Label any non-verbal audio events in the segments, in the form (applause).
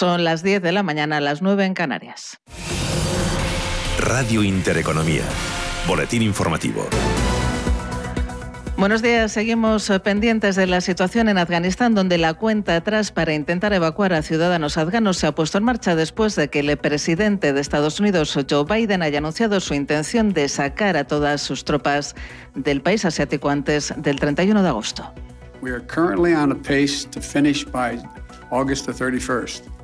Son las 10 de la mañana, las 9 en Canarias. Radio Intereconomía. Boletín informativo. Buenos días. Seguimos eh, pendientes de la situación en Afganistán, donde la cuenta atrás para intentar evacuar a ciudadanos afganos se ha puesto en marcha después de que el presidente de Estados Unidos, Joe Biden, haya anunciado su intención de sacar a todas sus tropas del país asiático antes del 31 de agosto. We are currently on a pace to finish by August the 31st.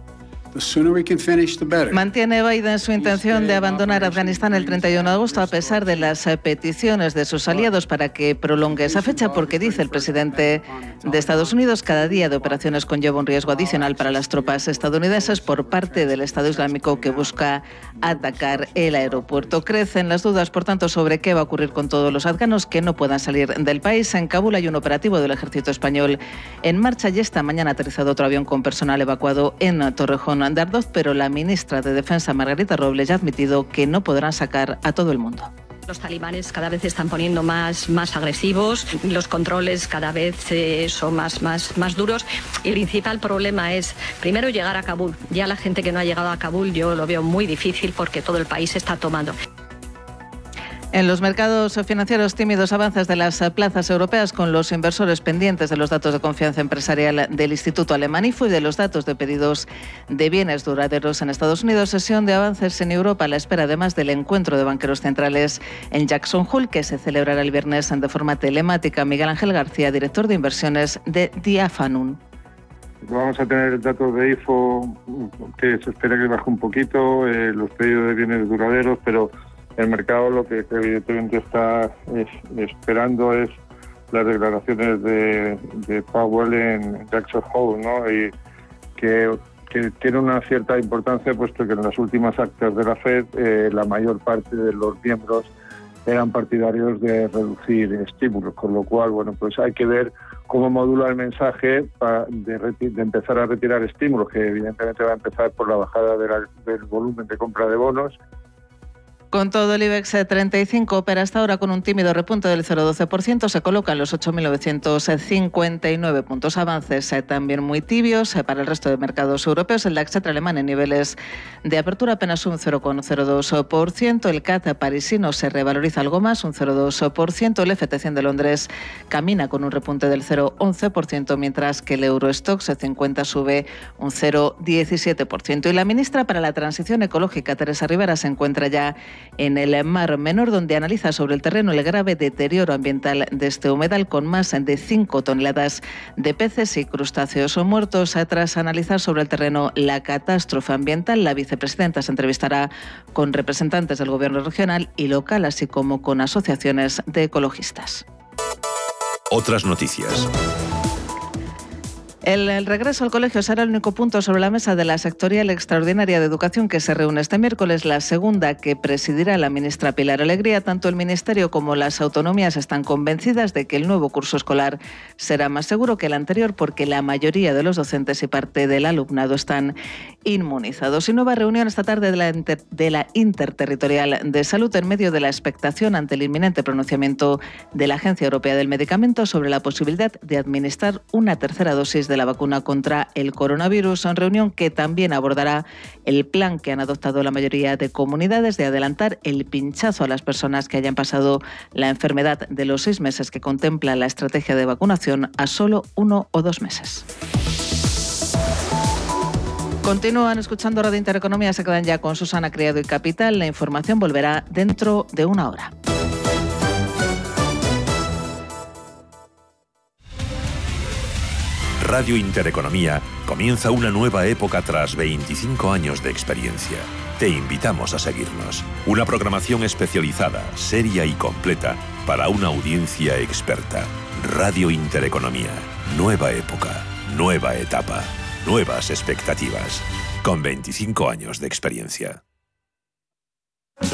Mantiene Biden su intención de abandonar Afganistán el 31 de agosto a pesar de las eh, peticiones de sus aliados para que prolongue esa fecha porque dice el presidente de Estados Unidos cada día de operaciones conlleva un riesgo adicional para las tropas estadounidenses por parte del Estado Islámico que busca atacar el aeropuerto. Crecen las dudas, por tanto, sobre qué va a ocurrir con todos los afganos que no puedan salir del país. En Kabul hay un operativo del ejército español en marcha y esta mañana ha aterrizado otro avión con personal evacuado en Torrejón pero la ministra de Defensa, Margarita Robles, ha admitido que no podrán sacar a todo el mundo. Los talibanes cada vez se están poniendo más, más agresivos, los controles cada vez eh, son más, más, más duros y el principal problema es, primero, llegar a Kabul. Ya la gente que no ha llegado a Kabul yo lo veo muy difícil porque todo el país está tomando. En los mercados financieros tímidos avances de las plazas europeas con los inversores pendientes de los datos de confianza empresarial del Instituto Alemán y de los datos de pedidos de bienes duraderos en Estados Unidos. Sesión de avances en Europa a la espera además del encuentro de banqueros centrales en Jackson Hole que se celebrará el viernes de forma telemática. Miguel Ángel García, director de inversiones de Diafanum. Vamos a tener datos de IFO que se espera que baje un poquito, eh, los pedidos de bienes duraderos, pero el mercado lo que evidentemente está esperando es las declaraciones de, Powell en Jackson Hole, ¿no? Y que, tiene una cierta importancia puesto que en las últimas actas de la Fed eh, la mayor parte de los miembros eran partidarios de reducir estímulos, con lo cual, bueno, pues hay que ver cómo modula el mensaje de, de empezar a retirar estímulos, que evidentemente va a empezar por la bajada del volumen de compra de bonos con todo, el IBEX 35 opera hasta ahora con un tímido repunte del 0,12%, se coloca en los 8.959 puntos avances, eh, también muy tibios eh, para el resto de mercados europeos. El DAX alemán en niveles de apertura apenas un 0,02%, el CAT parisino se revaloriza algo más, un 0,2%, el FT100 de Londres camina con un repunte del 0,11%, mientras que el Eurostox 50 sube un 0,17%. Y la ministra para la Transición Ecológica, Teresa Rivera, se encuentra ya en el Mar Menor, donde analiza sobre el terreno el grave deterioro ambiental de este humedal con más de 5 toneladas de peces y crustáceos muertos. Tras analizar sobre el terreno la catástrofe ambiental, la vicepresidenta se entrevistará con representantes del Gobierno regional y local, así como con asociaciones de ecologistas. Otras noticias. El, regreso al colegio será el único punto sobre la mesa de la sectorial extraordinaria de educación que se reúne este miércoles, la segunda que presidirá la ministra Pilar Alegría. Tanto el Ministerio como las autonomías están convencidas de que el nuevo curso escolar será más seguro que el anterior porque la mayoría de los docentes y parte del alumnado están inmunizados. Y nueva reunión esta tarde de la, de la Interterritorial de Salud en medio de la expectación ante el inminente pronunciamiento de la Agencia Europea del Medicamento sobre la posibilidad de administrar una tercera dosis de la vacuna contra el coronavirus. En reunión que también abordará el plan que han adoptado la mayoría de comunidades de adelantar el pinchazo a las personas que hayan pasado la enfermedad de los seis meses que contempla la estrategia de vacunación a solo uno o dos meses. Continúan escuchando Radio Intereconomía, se quedan ya con Susana Criado y Capital. La información volverá dentro de una hora. Radio Intereconomía comienza una nueva época tras 25 años de experiencia. Te invitamos a seguirnos. Una programación especializada, seria y completa para una audiencia experta. Radio Intereconomía. Nueva época, nueva etapa, nuevas expectativas. Con 25 años de experiencia.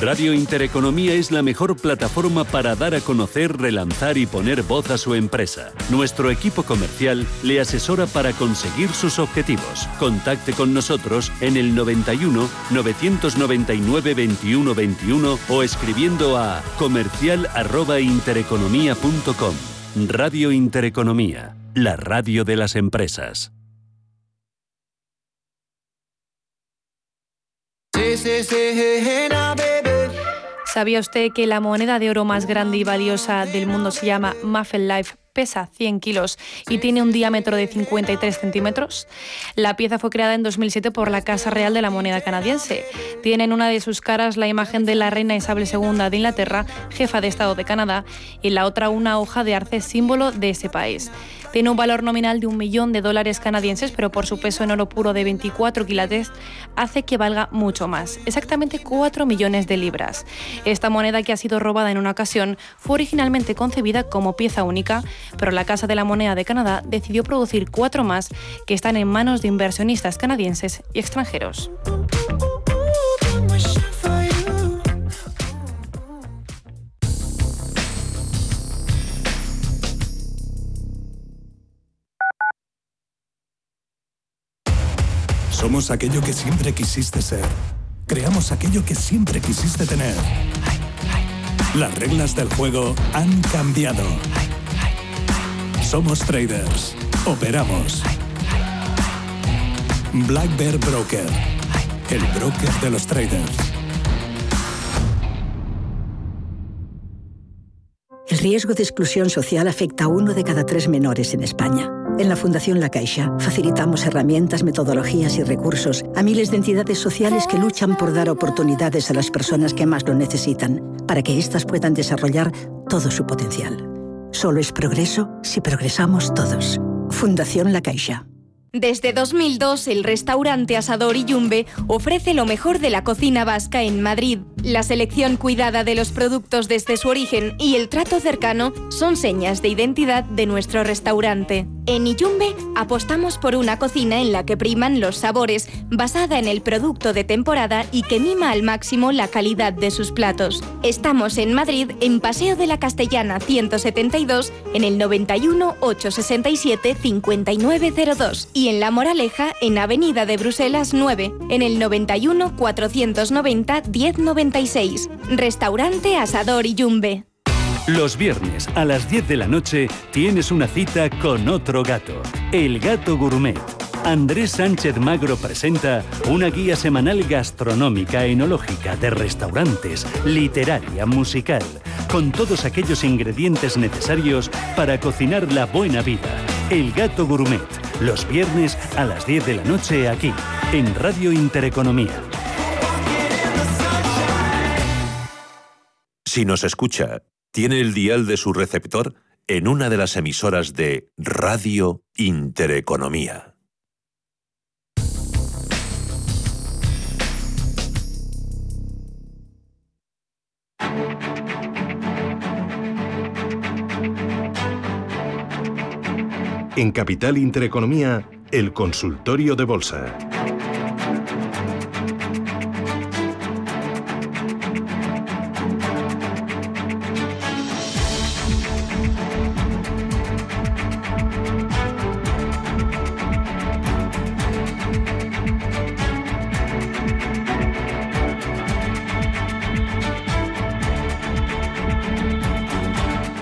Radio Intereconomía es la mejor plataforma para dar a conocer, relanzar y poner voz a su empresa. Nuestro equipo comercial le asesora para conseguir sus objetivos. Contacte con nosotros en el 91 999 21 21 o escribiendo a comercial@intereconomía.com. Radio Intereconomía, la radio de las empresas. ¿Sabía usted que la moneda de oro más grande y valiosa del mundo se llama Muffin Life pesa 100 kilos y tiene un diámetro de 53 centímetros. La pieza fue creada en 2007 por la Casa Real de la Moneda Canadiense. Tiene en una de sus caras la imagen de la reina Isabel II de Inglaterra, jefa de Estado de Canadá, y en la otra una hoja de arce símbolo de ese país. Tiene un valor nominal de un millón de dólares canadienses, pero por su peso en oro puro de 24 quilates hace que valga mucho más, exactamente 4 millones de libras. Esta moneda que ha sido robada en una ocasión fue originalmente concebida como pieza única, pero la Casa de la Moneda de Canadá decidió producir cuatro más que están en manos de inversionistas canadienses y extranjeros. Somos aquello que siempre quisiste ser. Creamos aquello que siempre quisiste tener. Las reglas del juego han cambiado. Somos traders. Operamos. Black Bear Broker. El broker de los traders. El riesgo de exclusión social afecta a uno de cada tres menores en España. En la Fundación La Caixa facilitamos herramientas, metodologías y recursos a miles de entidades sociales que luchan por dar oportunidades a las personas que más lo necesitan, para que éstas puedan desarrollar todo su potencial. Solo es progreso si progresamos todos. Fundación La Caixa. Desde 2002, el restaurante Asador Yumbe ofrece lo mejor de la cocina vasca en Madrid. La selección cuidada de los productos desde su origen y el trato cercano son señas de identidad de nuestro restaurante. En Iyumbe apostamos por una cocina en la que priman los sabores, basada en el producto de temporada y que mima al máximo la calidad de sus platos. Estamos en Madrid, en Paseo de la Castellana 172, en el 91 867 5902 y en La Moraleja, en Avenida de Bruselas 9, en el 91 490 1096. Restaurante Asador Iyumbe. Los viernes a las 10 de la noche tienes una cita con otro gato, el gato gourmet. Andrés Sánchez Magro presenta una guía semanal gastronómica, enológica, de restaurantes, literaria, musical, con todos aquellos ingredientes necesarios para cocinar la buena vida. El gato gourmet, los viernes a las 10 de la noche aquí, en Radio Intereconomía. Si nos escucha tiene el dial de su receptor en una de las emisoras de Radio Intereconomía. En Capital Intereconomía, el consultorio de bolsa.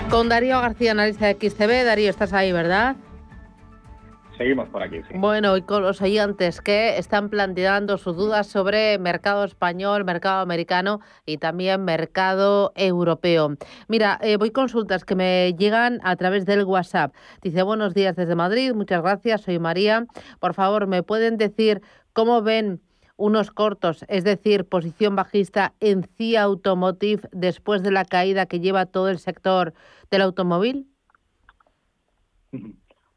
con Darío García, analista de XTB. Darío, estás ahí, ¿verdad? Seguimos por aquí, sí. Bueno, y con los oyentes que están planteando sus dudas sobre mercado español, mercado americano y también mercado europeo. Mira, eh, voy consultas que me llegan a través del WhatsApp. Dice, buenos días desde Madrid, muchas gracias, soy María. Por favor, ¿me pueden decir cómo ven unos cortos, es decir, posición bajista en CIA Automotive después de la caída que lleva todo el sector del automóvil?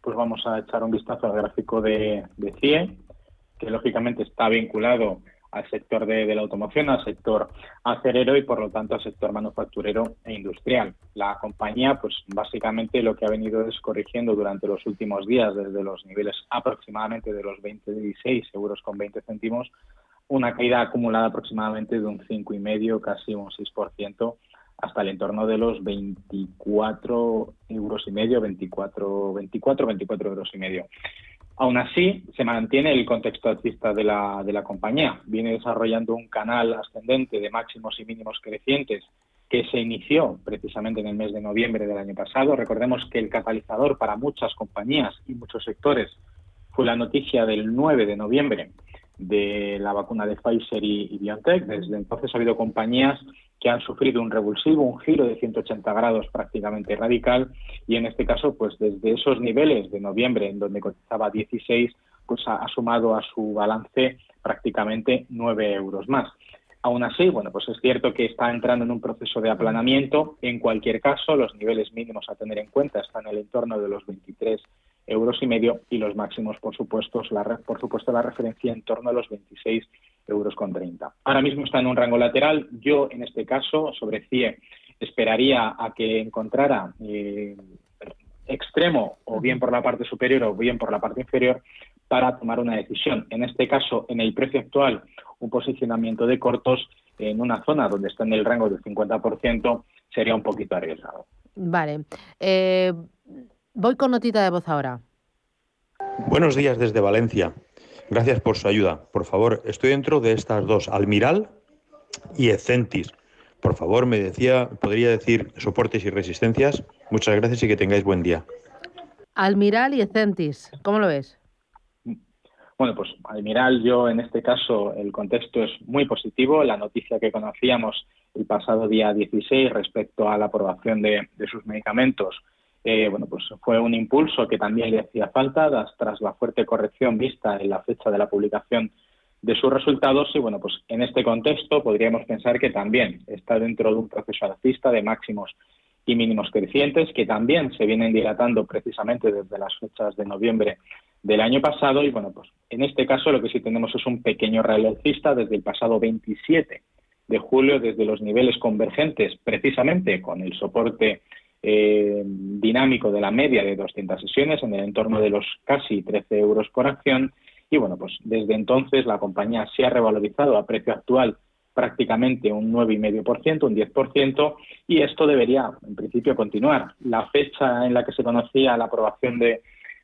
Pues vamos a echar un vistazo al gráfico de, CIE, que lógicamente está vinculado al sector de, la automoción, al sector acerero y por lo tanto al sector manufacturero e industrial. La compañía, pues básicamente lo que ha venido es corrigiendo durante los últimos días desde los niveles aproximadamente de los 26 euros con 20 céntimos, una caída acumulada aproximadamente de un 5,5, casi un 6% hasta el entorno de los 24 euros y medio, 24, 24, 24 euros y medio. Aún así, se mantiene el contexto alcista de la, de la compañía. Viene desarrollando un canal ascendente de máximos y mínimos crecientes que se inició precisamente en el mes de noviembre del año pasado. Recordemos que el catalizador para muchas compañías y muchos sectores fue la noticia del 9 de noviembre de la vacuna de Pfizer y, BioNTech. Desde entonces ha habido compañías que han sufrido un revulsivo, un giro de 180 grados prácticamente radical y en este caso, pues desde esos niveles de noviembre en donde cotizaba 16, pues ha, sumado a su balance prácticamente 9 euros más. Aún así, bueno, pues es cierto que está entrando en un proceso de aplanamiento. En cualquier caso, los niveles mínimos a tener en cuenta están en el entorno de los 23 euros y medio y los máximos, por supuesto, la, por supuesto, la referencia en torno a los 26 euros con 30. Ahora mismo está en un rango lateral. Yo, en este caso, sobre CIE, esperaría a que encontrara eh, extremo, o bien por la parte superior o bien por la parte inferior, para tomar una decisión. En este caso, en el precio actual, un posicionamiento de cortos en una zona donde está en el rango del 50% sería un poquito arriesgado. Vale. Eh, Voy con notita de voz ahora. Buenos días desde Valencia. Gracias por su ayuda. Por favor, estoy dentro de estas dos, Almiral y Ecentis. Por favor, me decía, podría decir soportes y resistencias. Muchas gracias y que tengáis buen día. Almiral y Ecentis, ¿cómo lo ves? Bueno, pues Almiral, yo en este caso el contexto es muy positivo. La noticia que conocíamos el pasado día 16 respecto a la aprobación de sus medicamentos eh, bueno, pues fue un impulso que también le hacía falta tras la fuerte corrección vista en la fecha de la publicación de sus resultados. Y bueno, pues en este contexto podríamos pensar que también está dentro de un proceso alcista de máximos y mínimos crecientes que también se vienen dilatando precisamente desde las fechas de noviembre del año pasado. Y bueno, pues en este caso lo que sí tenemos es un pequeño real alcista desde el pasado 27 de julio desde los niveles convergentes precisamente con el soporte eh, dinámico de la media de 200 sesiones en el entorno de los casi 13 euros por acción. Y bueno, pues desde entonces la compañía se ha revalorizado a precio actual prácticamente un 9,5%, un 10%, y esto debería, en principio, continuar. La fecha en la que se conocía la aprobación de,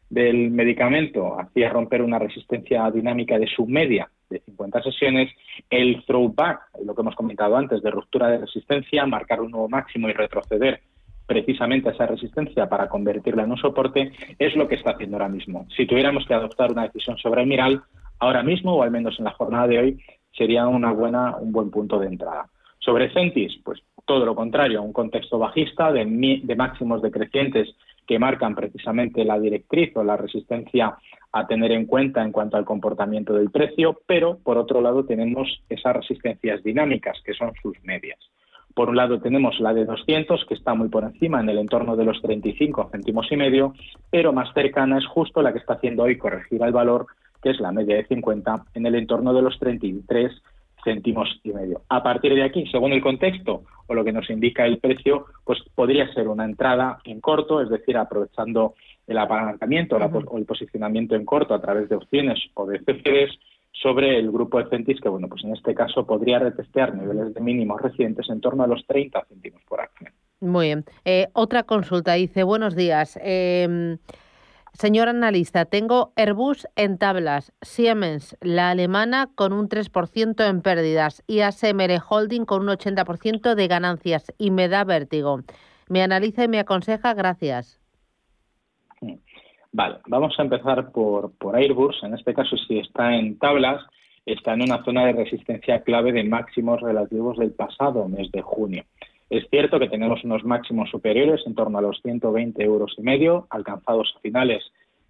del medicamento hacía romper una resistencia dinámica de su media de 50 sesiones, el throwback, lo que hemos comentado antes, de ruptura de resistencia, marcar un nuevo máximo y retroceder precisamente esa resistencia para convertirla en un soporte, es lo que está haciendo ahora mismo. Si tuviéramos que adoptar una decisión sobre el Miral, ahora mismo, o al menos en la jornada de hoy, sería una buena, un buen punto de entrada. Sobre Centis, pues todo lo contrario, un contexto bajista de, de máximos decrecientes que marcan precisamente la directriz o la resistencia a tener en cuenta en cuanto al comportamiento del precio, pero por otro lado tenemos esas resistencias dinámicas que son sus medias. Por un lado tenemos la de 200, que está muy por encima, en el entorno de los 35 céntimos y medio, pero más cercana es justo la que está haciendo hoy corregir al valor, que es la media de 50, en el entorno de los 33 céntimos y medio. A partir de aquí, según el contexto o lo que nos indica el precio, pues podría ser una entrada en corto, es decir, aprovechando el apalancamiento o el posicionamiento en corto a través de opciones o de CFDs sobre el grupo de Centis, que bueno, pues en este caso podría retestear niveles de mínimos recientes en torno a los 30 céntimos por acción. Muy bien. Eh, otra consulta dice, buenos días. Eh, señor analista, tengo Airbus en tablas, Siemens, la alemana, con un 3% en pérdidas y ASMR Holding con un 80% de ganancias y me da vértigo. Me analiza y me aconseja, gracias. Vale, vamos a empezar por, por Airbus. En este caso, si está en tablas, está en una zona de resistencia clave de máximos relativos del pasado mes de junio. Es cierto que tenemos unos máximos superiores en torno a los 120 euros y medio, alcanzados a finales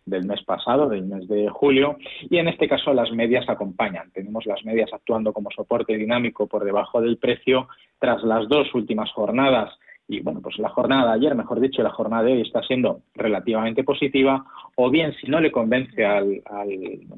del mes pasado, del mes de julio, y en este caso las medias acompañan. Tenemos las medias actuando como soporte dinámico por debajo del precio tras las dos últimas jornadas y bueno, pues la jornada de ayer, mejor dicho, la jornada de hoy está siendo relativamente positiva, o bien si no le convence al,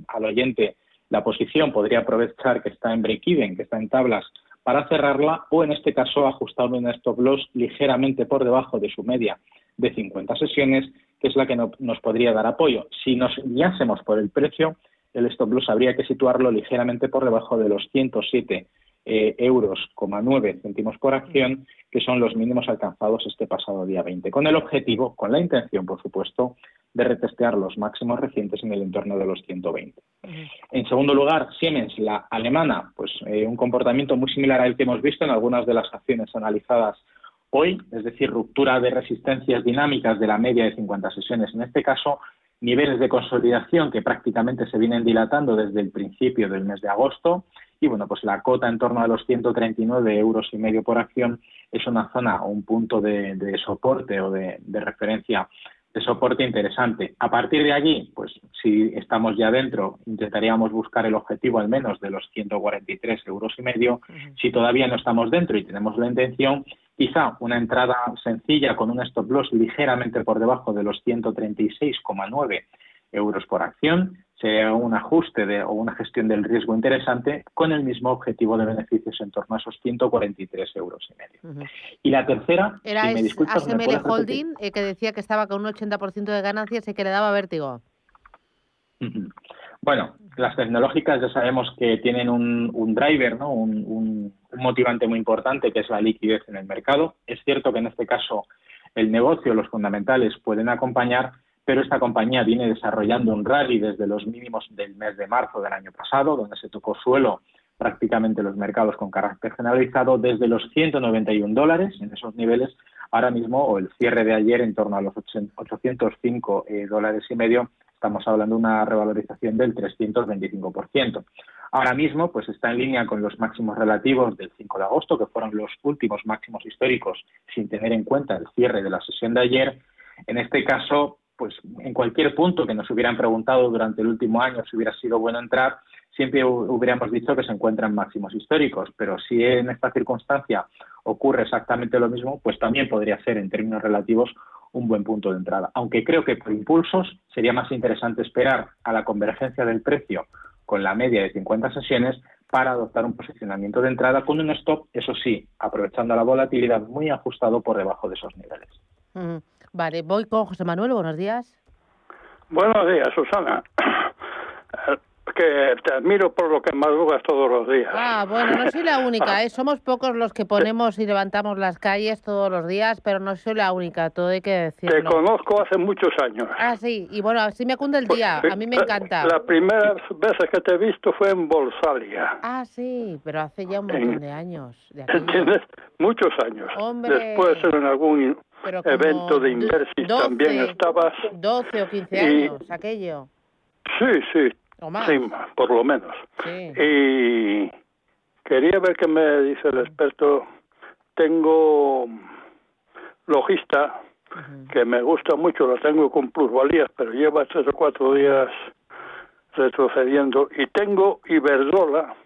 al, oyente la posición, podría aprovechar que está en break-even, que está en tablas, para cerrarla, o en este caso ajustando un stop loss ligeramente por debajo de su media de 50 sesiones, que es la que nos podría dar apoyo. Si nos guiásemos por el precio, el stop loss habría que situarlo ligeramente por debajo de los 107 eh, euros, 9 céntimos por acción, que son los mínimos alcanzados este pasado día 20, con el objetivo, con la intención, por supuesto, de retestear los máximos recientes en el entorno de los 120. En segundo lugar, Siemens, la alemana, pues eh, un comportamiento muy similar al que hemos visto en algunas de las acciones analizadas hoy, es decir, ruptura de resistencias dinámicas de la media de 50 sesiones en este caso, niveles de consolidación que prácticamente se vienen dilatando desde el principio del mes de agosto y bueno, pues la cota en torno a los 139 euros y medio por acción es una zona o un punto de, soporte o de, referencia de soporte interesante. A partir de allí, pues si estamos ya dentro, intentaríamos buscar el objetivo al menos de los 143 euros y medio. Si todavía no estamos dentro y tenemos la intención, quizá una entrada sencilla con un stop loss ligeramente por debajo de los 136,9 euros por acción sea un ajuste de, o una gestión del riesgo interesante con el mismo objetivo de beneficios en torno a esos 143 euros y medio. Y la tercera, era si me disculpas, Holding, eh, que decía que estaba con un 80% de ganancias y que le daba vértigo. Bueno, las tecnológicas ya sabemos que tienen un, un driver, ¿no? Un, un, motivante muy importante que es la liquidez en el mercado. Es cierto que en este caso el negocio, los fundamentales pueden acompañar, pero esta compañía viene desarrollando un rally desde los mínimos del mes de marzo del año pasado, donde se tocó suelo prácticamente los mercados con carácter generalizado, desde los 191 dólares en esos niveles, ahora mismo, o el cierre de ayer en torno a los 805 eh, dólares y medio, estamos hablando de una revalorización del 325%. Ahora mismo, pues está en línea con los máximos relativos del 5 de agosto, que fueron los últimos máximos históricos, sin tener en cuenta el cierre de la sesión de ayer. En este caso, pues en cualquier punto que nos hubieran preguntado durante el último año si hubiera sido bueno entrar, siempre hubiéramos dicho que se encuentran máximos históricos, pero si en esta circunstancia ocurre exactamente lo mismo, pues también podría ser en términos relativos un buen punto de entrada. Aunque creo que por impulsos sería más interesante esperar a la convergencia del precio con la media de 50 sesiones para adoptar un posicionamiento de entrada con un stop, eso sí, aprovechando la volatilidad muy ajustado por debajo de esos niveles. Vale, voy con José Manuel, buenos días. Buenos días, Susana. (coughs) Que te admiro por lo que madrugas todos los días. Ah, bueno, no soy la única, (laughs) ¿eh? Somos pocos los que ponemos y levantamos las calles todos los días, pero no soy la única, todo hay que decirlo. Te conozco hace muchos años. Ah, sí, y bueno, así me cunde el día, a mí me encanta. La primera vez que te he visto fue en Bolsalia. Ah, sí, pero hace ya un montón de años. Tienes muchos años. Hombre. Después en algún evento de Inversis también estabas. 12 o 15 años, aquello. Sí, sí. Sí, por lo menos. Y quería ver qué me dice el experto. Tengo logista, que me gusta mucho, lo tengo con plusvalías, pero lleva tres o cuatro días retrocediendo. Y tengo Iberdrola,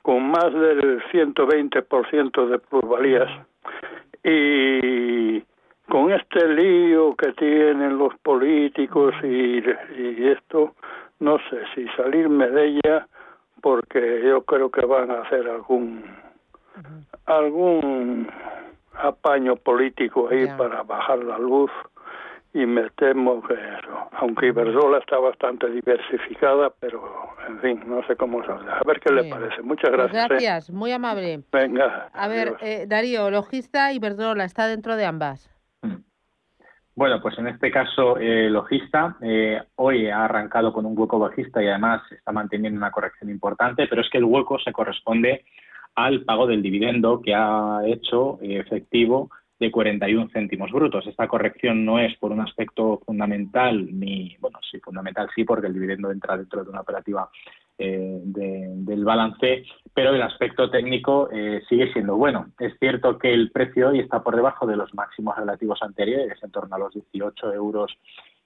con más del 120% de plusvalías. Y con este lío que tienen los políticos y, esto, no sé si salirme de ella porque yo creo que van a hacer algún algún apaño político ahí para bajar la luz y me temo que eso, aunque Iberdrola está bastante diversificada, pero en fin, no sé cómo saldrá. A ver qué le parece. Muchas pues gracias. gracias, muy amable. Venga. A ver, eh, Darío, logista Iberdrola, ¿está dentro de ambas? Bueno, pues en este caso, eh, Logista eh, hoy ha arrancado con un hueco bajista y además está manteniendo una corrección importante, pero es que el hueco se corresponde al pago del dividendo que ha hecho efectivo de 41 céntimos brutos. Esta corrección no es por un aspecto fundamental, ni, bueno, sí, fundamental sí, porque el dividendo entra dentro de una operativa eh, del balance, pero el aspecto técnico eh, sigue siendo bueno. Es cierto que el precio hoy está por debajo de los máximos relativos anteriores, en torno a los 18 euros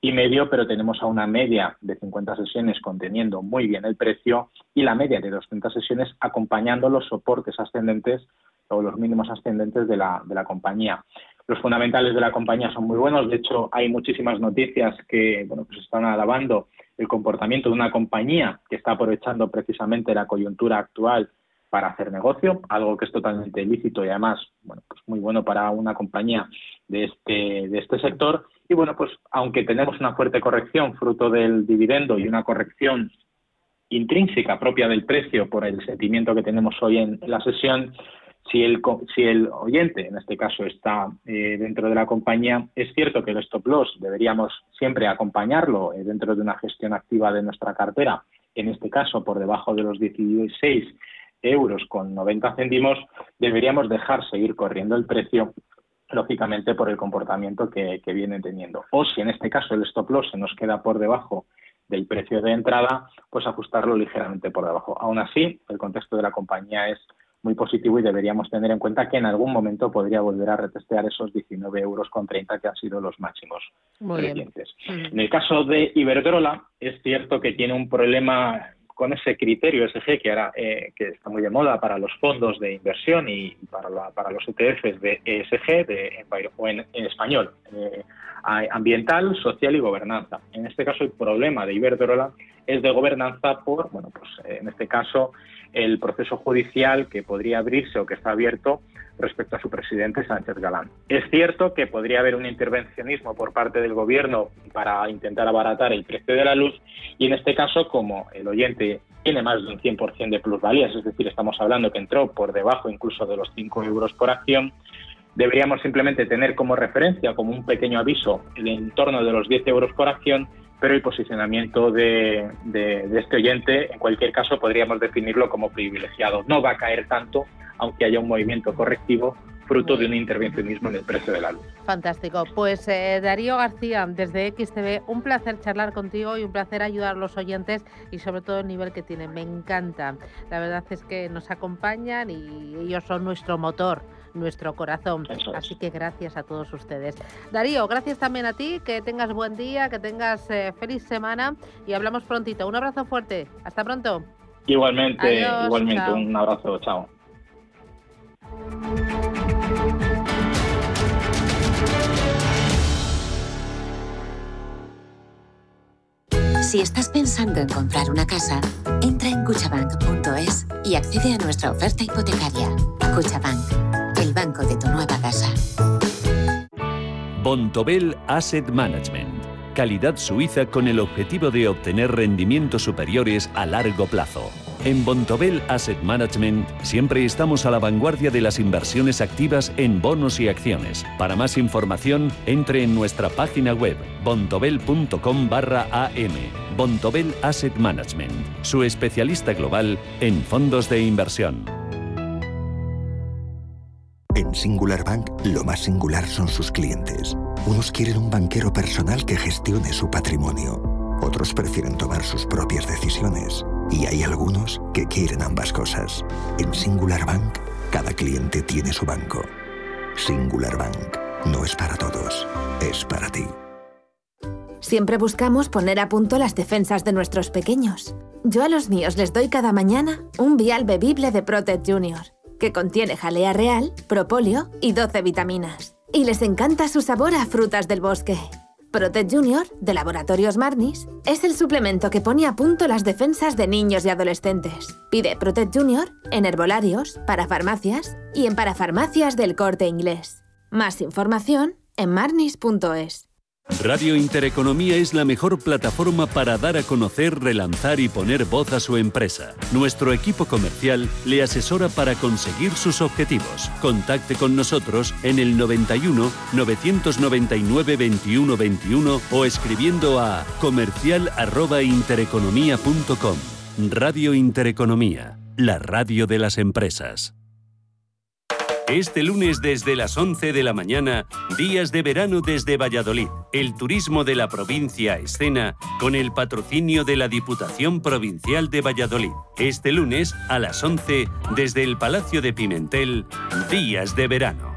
y medio, pero tenemos a una media de 50 sesiones conteniendo muy bien el precio y la media de 200 sesiones acompañando los soportes ascendentes o los mínimos ascendentes de la, compañía. Los fundamentales de la compañía son muy buenos, de hecho hay muchísimas noticias que bueno, pues están alabando el comportamiento de una compañía que está aprovechando precisamente la coyuntura actual para hacer negocio, algo que es totalmente ilícito y además, bueno, pues muy bueno para una compañía de este, de este sector. Y bueno, pues aunque tenemos una fuerte corrección fruto del dividendo y una corrección intrínseca propia del precio por el sentimiento que tenemos hoy en la sesión, si el, oyente, en este caso, está eh, dentro de la compañía, es cierto que el stop loss deberíamos siempre acompañarlo eh, dentro de una gestión activa de nuestra cartera, en este caso por debajo de los 16 euros con 90 céntimos, deberíamos dejar seguir corriendo el precio lógicamente por el comportamiento que, que vienen teniendo. O si en este caso el stop loss se nos queda por debajo del precio de entrada, pues ajustarlo ligeramente por debajo. Aún así, el contexto de la compañía es muy positivo y deberíamos tener en cuenta que en algún momento podría volver a retestear esos 19 euros con 30 que han sido los máximos recientes. En el caso de Iberdrola, es cierto que tiene un problema con ese criterio SG que ahora eh, que está muy de moda para los fondos de inversión y para, para los ETFs de ESG de, en, en, español, eh, ambiental, social y gobernanza. En este caso el problema de Iberdrola es de gobernanza por, bueno, pues eh, en este caso el proceso judicial que podría abrirse o que está abierto respecto a su presidente Sánchez Galán. Es cierto que podría haber un intervencionismo por parte del gobierno para intentar abaratar el precio de la luz y en este caso como el oyente tiene más de un 100% de plusvalías, es decir, estamos hablando que entró por debajo incluso de los 5 euros por acción, deberíamos simplemente tener como referencia, como un pequeño aviso, el entorno de los 10 euros por acción pero el posicionamiento de, este oyente, en cualquier caso, podríamos definirlo como privilegiado. No va a caer tanto, aunque haya un movimiento correctivo fruto de un intervencionismo en el precio de la luz. Fantástico. Pues eh, Darío García, desde XTV, un placer charlar contigo y un placer ayudar a los oyentes y sobre todo el nivel que tiene. Me encanta. La verdad es que nos acompañan y ellos son nuestro motor nuestro corazón. Así que gracias a todos ustedes. Darío, gracias también a ti, que tengas buen día, que tengas eh, feliz semana y hablamos prontito. Un abrazo fuerte. Hasta pronto. Igualmente, igualmente, un abrazo, chao. Si estás pensando en comprar una casa, entra en cuchabank.es y accede a nuestra oferta hipotecaria. Cuchabank el banco de tu nueva casa. Bontobel Asset Management. Calidad suiza con el objetivo de obtener rendimientos superiores a largo plazo. En Bontobel Asset Management siempre estamos a la vanguardia de las inversiones activas en bonos y acciones. Para más información, entre en nuestra página web bontobel.com barra am. Bontobel Asset Management, su especialista global en fondos de inversión. En Singular Bank, lo más singular son sus clientes. Unos quieren un banquero personal que gestione su patrimonio. Otros prefieren tomar sus propias decisiones. Y hay algunos que quieren ambas cosas. En Singular Bank, cada cliente tiene su banco. Singular Bank. No es para todos, es para ti. Siempre buscamos poner a punto las defensas de nuestros pequeños. Yo a los míos les doy cada mañana un vial bebible de Protect Junior que contiene jalea real, propóleo y 12 vitaminas. Y les encanta su sabor a frutas del bosque. Protect Junior, de Laboratorios Marnis, es el suplemento que pone a punto las defensas de niños y adolescentes. Pide Protect Junior en herbolarios, para farmacias y en parafarmacias del corte inglés. Más información en marnis.es. Radio Intereconomía es la mejor plataforma para dar a conocer, relanzar y poner voz a su empresa. Nuestro equipo comercial le asesora para conseguir sus objetivos. Contacte con nosotros en el 91 999 21 21 o escribiendo a comercial@intereconomía.com. Radio Intereconomía, la radio de las empresas. Este lunes desde las 11 de la mañana, días de verano desde Valladolid. El turismo de la provincia escena con el patrocinio de la Diputación Provincial de Valladolid. Este lunes a las 11 desde el Palacio de Pimentel, días de verano.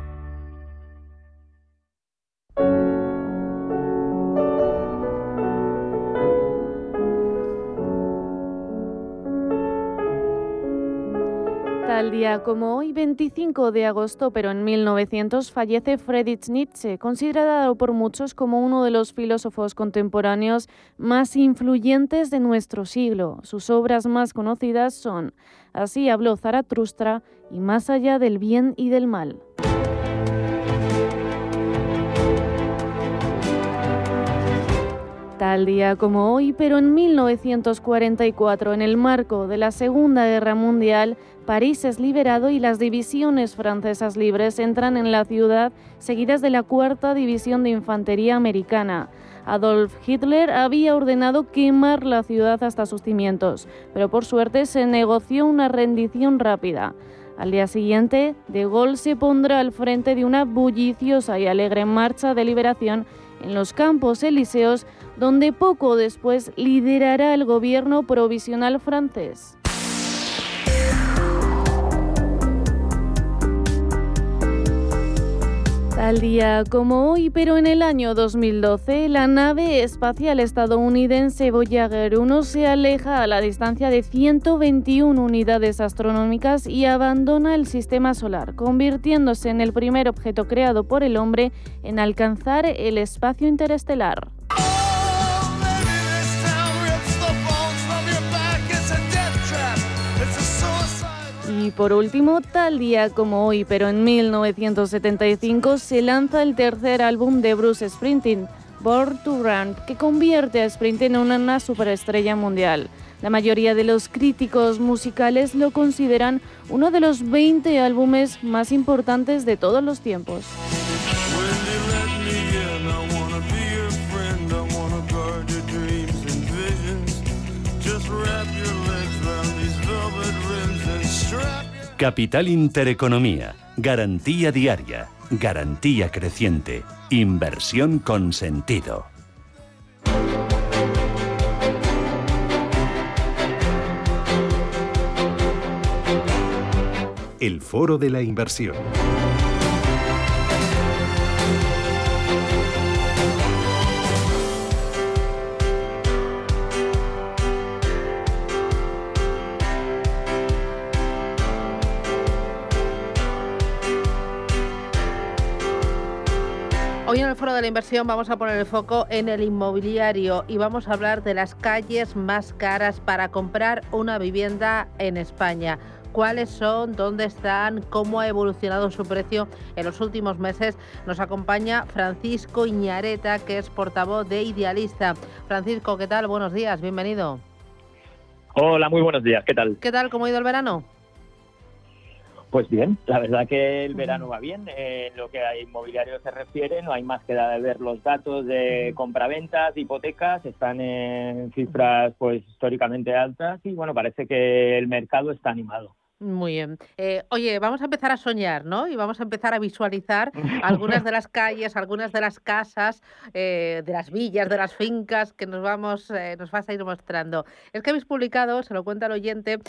Tal día como hoy, 25 de agosto, pero en 1900, fallece Friedrich Nietzsche, considerado por muchos como uno de los filósofos contemporáneos más influyentes de nuestro siglo. Sus obras más conocidas son Así habló Zaratustra y Más allá del bien y del mal. Tal día como hoy, pero en 1944, en el marco de la Segunda Guerra Mundial, París es liberado y las divisiones francesas libres entran en la ciudad, seguidas de la Cuarta División de Infantería Americana. Adolf Hitler había ordenado quemar la ciudad hasta sus cimientos, pero por suerte se negoció una rendición rápida. Al día siguiente, De Gaulle se pondrá al frente de una bulliciosa y alegre marcha de liberación en los Campos Elíseos, donde poco después liderará el gobierno provisional francés. Tal día como hoy, pero en el año 2012, la nave espacial estadounidense Voyager 1 se aleja a la distancia de 121 unidades astronómicas y abandona el sistema solar, convirtiéndose en el primer objeto creado por el hombre en alcanzar el espacio interestelar. Y por último, tal día como hoy, pero en 1975, se lanza el tercer álbum de Bruce Springsteen, Born to Run, que convierte a Springsteen en una superestrella mundial. La mayoría de los críticos musicales lo consideran uno de los 20 álbumes más importantes de todos los tiempos. Capital Intereconomía, garantía diaria, garantía creciente, inversión con sentido. El foro de la inversión. Foro de la Inversión vamos a poner el foco en el inmobiliario y vamos a hablar de las calles más caras para comprar una vivienda en España. ¿Cuáles son? ¿Dónde están? ¿Cómo ha evolucionado su precio en los últimos meses? Nos acompaña Francisco Iñareta, que es portavoz de Idealista. Francisco, ¿qué tal? Buenos días, bienvenido. Hola, muy buenos días, ¿qué tal? ¿Qué tal? ¿Cómo ha ido el verano? Pues bien, la verdad que el verano va bien. en lo que a inmobiliario se refiere, no hay más que ver los datos de compraventas, hipotecas, están en cifras pues históricamente altas y bueno, parece que el mercado está animado. Muy bien. Eh, oye, vamos a empezar a soñar, ¿no? Y vamos a empezar a visualizar (laughs) algunas de las calles, algunas de las casas, eh, de las villas, de las fincas que nos vamos, eh, nos vas a ir mostrando. Es que habéis publicado, se lo cuenta el oyente,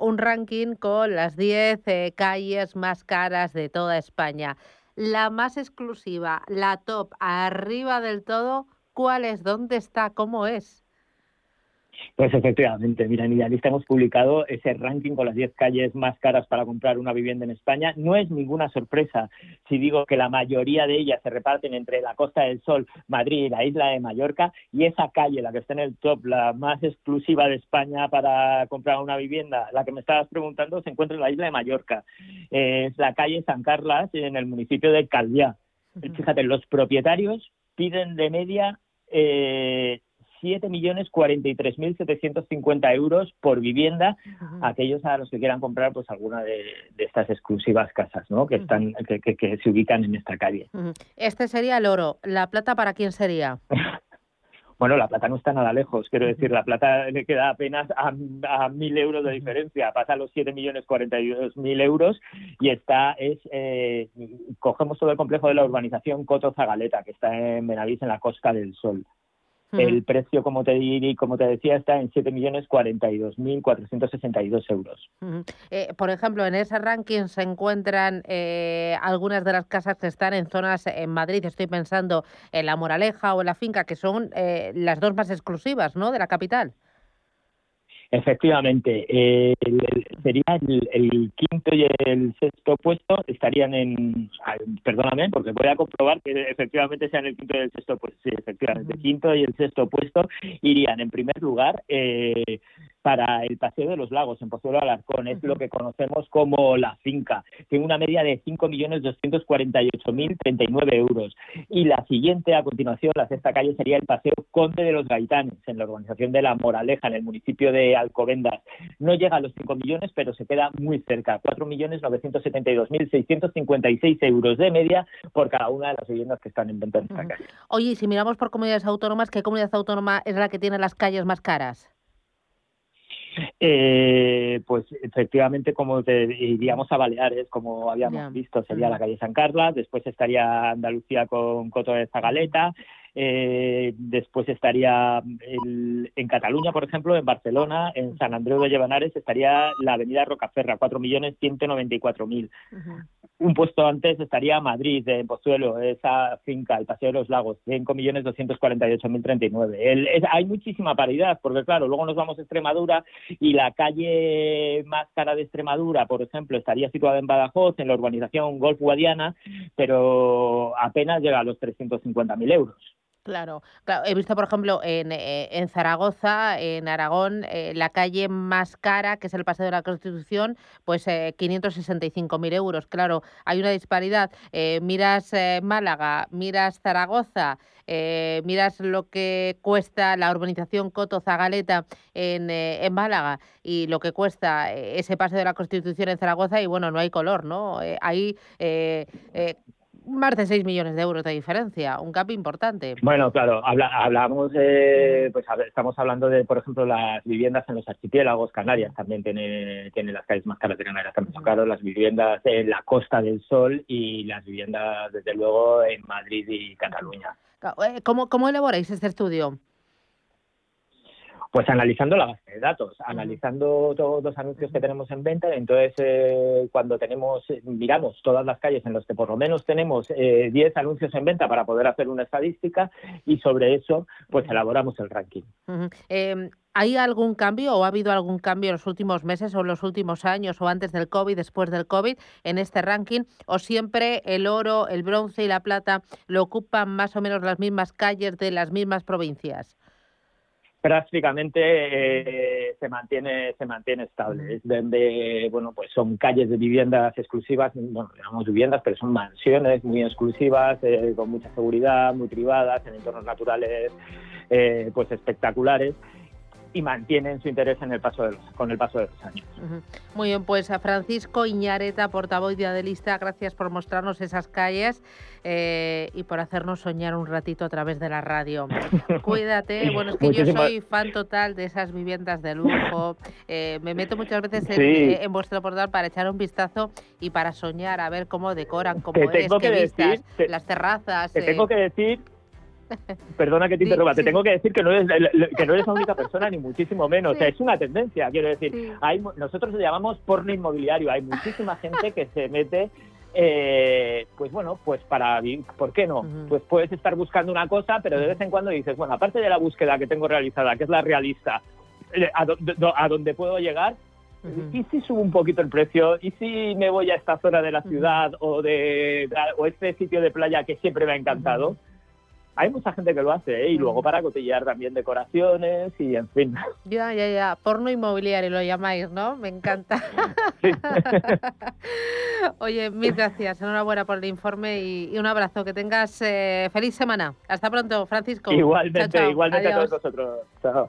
un ranking con las 10 calles más caras de toda España. La más exclusiva, la top, arriba del todo, ¿cuál es? ¿Dónde está? ¿Cómo es? Pues efectivamente, mira, en Idealista hemos publicado ese ranking con las 10 calles más caras para comprar una vivienda en España. No es ninguna sorpresa si digo que la mayoría de ellas se reparten entre la Costa del Sol, Madrid y la isla de Mallorca, y esa calle, la que está en el top, la más exclusiva de España para comprar una vivienda, la que me estabas preguntando, se encuentra en la isla de Mallorca. Es la calle San Carlos, en el municipio de Calviá. Fíjate, los propietarios piden de media eh, 7.043.750 euros por vivienda aquellos a los que quieran comprar pues alguna de, estas exclusivas casas ¿no? que, están, que, se ubican en esta calle. Este sería el oro. ¿La plata para quién sería? (laughs) Bueno, la plata no está nada lejos, quiero decir, la plata le queda apenas a, a mil euros de diferencia, pasa a los 7.042.000 euros y está, es, eh, cogemos todo el complejo de la urbanización Coto Zagaleta, que está en Benavís, en la Costa del Sol. El precio, como te, di, como te decía, está en 7.042.462 euros. Eh, por ejemplo, en ese ranking se encuentran eh, algunas de las casas que están en zonas en Madrid. Estoy pensando en La Moraleja o en La Finca, que son eh, las dos más exclusivas ¿no? de la capital. Efectivamente, sería el, quinto y el sexto puesto estarían en, perdóname, porque voy a comprobar que efectivamente sean el quinto y el sexto puesto, sí, efectivamente, el quinto y el sexto puesto irían en primer lugar eh, para el Paseo de los Lagos en Pozuelo Alarcón. Es lo que conocemos como la finca. Tiene una media de 5.248.039 euros. Y la siguiente, a continuación, la sexta calle, sería el Paseo Conde de los Gaitanes, en la organización de La Moraleja, en el municipio de Alcobendas. No llega a los 5 millones, pero se queda muy cerca. 4.972.656 euros de media por cada una de las viviendas que están en venta en esta calle. Oye, si miramos por comunidades autónomas, ¿qué comunidad autónoma es la que tiene las calles más caras? Eh, pues efectivamente, como te iríamos a Baleares, como habíamos visto, sería la calle San Carlos, después estaría Andalucía con Coto de Zagaleta, eh, después estaría en Cataluña, por ejemplo, en Barcelona, en San Andreu de Llevanares estaría la avenida Rocaferra, 4.194.000. Un puesto antes estaría Madrid, en Pozuelo, esa finca, el Paseo de los Lagos, 5.248.039. Hay muchísima paridad, porque claro, luego nos vamos a Extremadura y la calle más cara de Extremadura, por ejemplo, estaría situada en Badajoz, en la urbanización Golf Guadiana, pero apenas llega a los 350.000 euros. Claro, claro, he visto, por ejemplo, en, eh, en Zaragoza, en Aragón, eh, la calle más cara, que es el Paseo de la Constitución, pues eh, 565.000 euros. Claro, hay una disparidad. Eh, miras Málaga, miras Zaragoza, miras lo que cuesta la urbanización Coto Zagaleta en, en Málaga y lo que cuesta ese Paseo de la Constitución en Zaragoza, y bueno, no hay color, ¿no? hay más de 6 millones de euros de diferencia, un gap importante. Bueno, claro, hablamos, de, pues estamos hablando de, por ejemplo, las viviendas en los archipiélagos, Canarias también tiene, tiene las calles más caras de Canarias, también son caros, las viviendas en la Costa del Sol y las viviendas, desde luego, en Madrid y Cataluña. Eh, ¿Cómo, cómo elaboráis este estudio? Pues analizando la base de datos, analizando todos los anuncios que tenemos en venta. Entonces, eh, cuando tenemos, miramos todas las calles en las que por lo menos tenemos 10 eh, anuncios en venta para poder hacer una estadística y sobre eso, pues elaboramos el ranking. Em, ¿Hay algún cambio o ha habido algún cambio en los últimos meses o en los últimos años o antes del COVID, después del COVID, en este ranking? ¿O siempre el oro, el bronce y la plata lo ocupan más o menos las mismas calles de las mismas provincias? Prácticamente eh, se mantiene se mantiene estable. Es donde bueno pues son calles de viviendas exclusivas bueno llamamos viviendas pero son mansiones muy exclusivas eh, con mucha seguridad muy privadas en entornos naturales eh, pues espectaculares y mantienen su interés en el paso de con el paso de los años. Muy bien, pues a Francisco Iñareta, portavoz de Adelista, gracias por mostrarnos esas calles eh, y por hacernos soñar un ratito a través de la radio. (laughs) Cuídate, bueno, es que yo soy fan total de esas viviendas de lujo, eh, me meto muchas veces en, vuestro portal para echar un vistazo y para soñar, a ver cómo decoran, cómo es, qué vistas, las terrazas. Te tengo eh. que decir Perdona que te interrumpa, te tengo que decir que no, eres, que no eres la única (laughs) persona, ni muchísimo menos. O sea, es una tendencia, quiero decir. Hay, nosotros lo llamamos porno inmobiliario. Hay muchísima (laughs) gente que se mete eh, pues bueno, pues para, ¿por qué no? Pues puedes estar buscando una cosa, pero de vez en cuando dices, bueno, aparte de la búsqueda que tengo realizada, que es la realista, eh, a, a dónde puedo llegar, ¿y si subo un poquito el precio? ¿Y si me voy a esta zona de la ciudad o de o este sitio de playa que siempre me ha encantado? Hay mucha gente que lo hace, ¿eh? y luego para cotillear también decoraciones y en fin. Ya, ya, ya. Porno inmobiliario lo llamáis, ¿no? Me encanta. (laughs) Oye, mil gracias. Enhorabuena por el informe y, un abrazo. Que tengas eh, feliz semana. Hasta pronto, Francisco. Igualmente, igualmente a todos vosotros. Chao.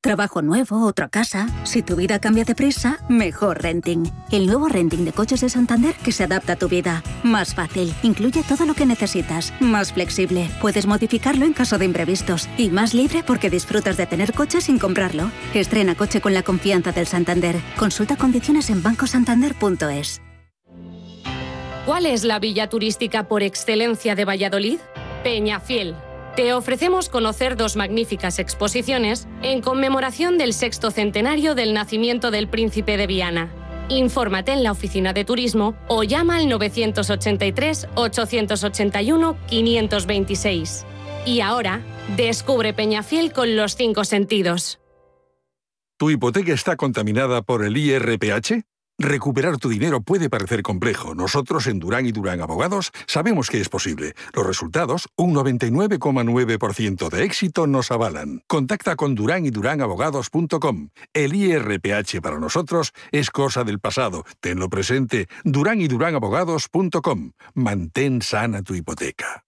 Trabajo nuevo, otra casa. Si tu vida cambia de prisa, mejor renting. El nuevo renting de coches de Santander que se adapta a tu vida. Más fácil, incluye todo lo que necesitas. Más flexible, puedes modificarlo en caso de imprevistos. Y más libre porque disfrutas de tener coche sin comprarlo. Estrena coche con la confianza del Santander. Consulta condiciones en bancosantander.es. ¿Cuál es la villa turística por excelencia de Valladolid? Peñafiel te ofrecemos conocer dos magníficas exposiciones en conmemoración del sexto centenario del nacimiento del príncipe de Viana. Infórmate en la oficina de turismo o llama al 983-881-526. Y ahora, descubre Peñafiel con los cinco sentidos. ¿Tu hipoteca está contaminada por el IRPH? Recuperar tu dinero puede parecer complejo. Nosotros en Durán y Durán Abogados sabemos que es posible. Los resultados, un 99,9% de éxito, nos avalan. Contacta con Durán y Durán Abogados.com. El IRPH para nosotros es cosa del pasado. Tenlo presente. Durán y Durán Abogados.com. Mantén sana tu hipoteca.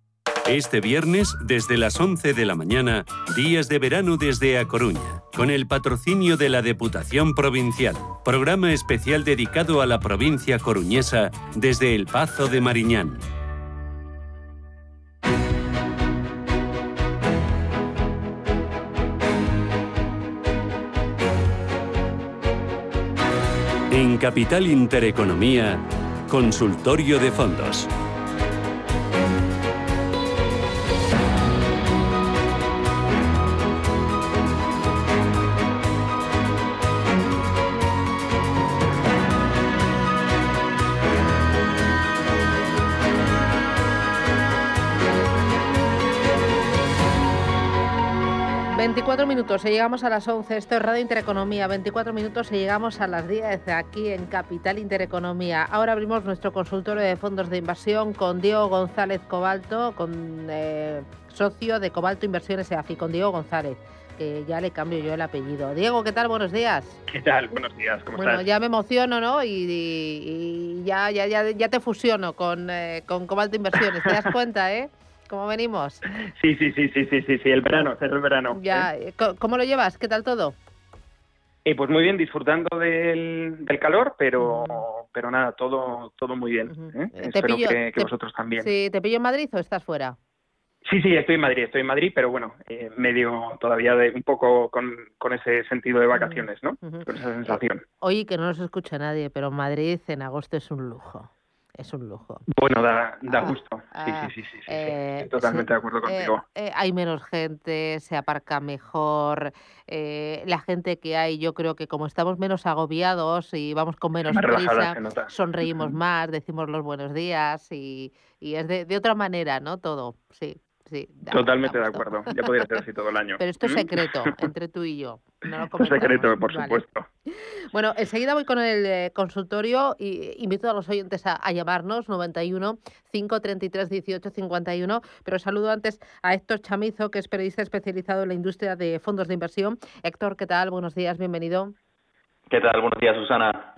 Este viernes, desde las 11 de la mañana, días de verano desde A Coruña, con el patrocinio de la Deputación Provincial. Programa especial dedicado a la provincia coruñesa desde el Pazo de Mariñán. En Capital Intereconomía, Consultorio de Fondos. Minutos y llegamos a las 11. Esto es Radio Intereconomía. 24 minutos y llegamos a las 10 aquí en Capital Intereconomía. Ahora abrimos nuestro consultorio de fondos de inversión con Diego González Cobalto, con eh, socio de Cobalto Inversiones EAFI, con Diego González. Que ya le cambio yo el apellido. Diego, ¿qué tal? Buenos días. ¿Qué tal? Buenos días, ¿cómo bueno, estás? ya me emociono, ¿no? Y, ya, ya, ya, ya, te fusiono con, eh, con Cobalto Inversiones. ¿Te das cuenta, eh? ¿Cómo venimos? Sí, sí, sí, sí, sí, sí, sí, el verano, es el verano. Ya, ¿eh? ¿cómo lo llevas? ¿Qué tal todo? Eh, pues muy bien, disfrutando del, del calor, pero pero nada, todo todo muy bien. ¿eh? Espero que, vosotros también. Sí, ¿te pillo en Madrid o estás fuera? Sí, sí, estoy en Madrid, estoy en Madrid, pero bueno, eh, medio todavía de un poco con, con ese sentido de vacaciones, ¿no? Con esa sensación. Oye, que no nos escucha nadie, pero Madrid en agosto es un lujo es un lujo. Bueno, da, da ah, gusto. Sí, ah, sí, sí, sí, eh, totalmente de acuerdo eh, contigo. Eh, hay menos gente, se aparca mejor. la gente que hay, yo creo que como estamos menos agobiados y vamos con menos prisa, sonreímos más, decimos los buenos días y, y es de, de otra manera, ¿no? Todo, sí. Totalmente de acuerdo. Ya podría ser así todo el año. (laughs) Pero esto es secreto, (laughs) entre tú y yo. No es secreto, por supuesto. Bueno, enseguida voy con el eh, consultorio y invito a los oyentes a, llamarnos 91 533 18 51. Pero saludo antes a Héctor Chamizo, que es periodista especializado en la industria de fondos de inversión. Héctor, ¿qué tal? Buenos días, bienvenido. ¿Qué tal? Buenos días, Susana.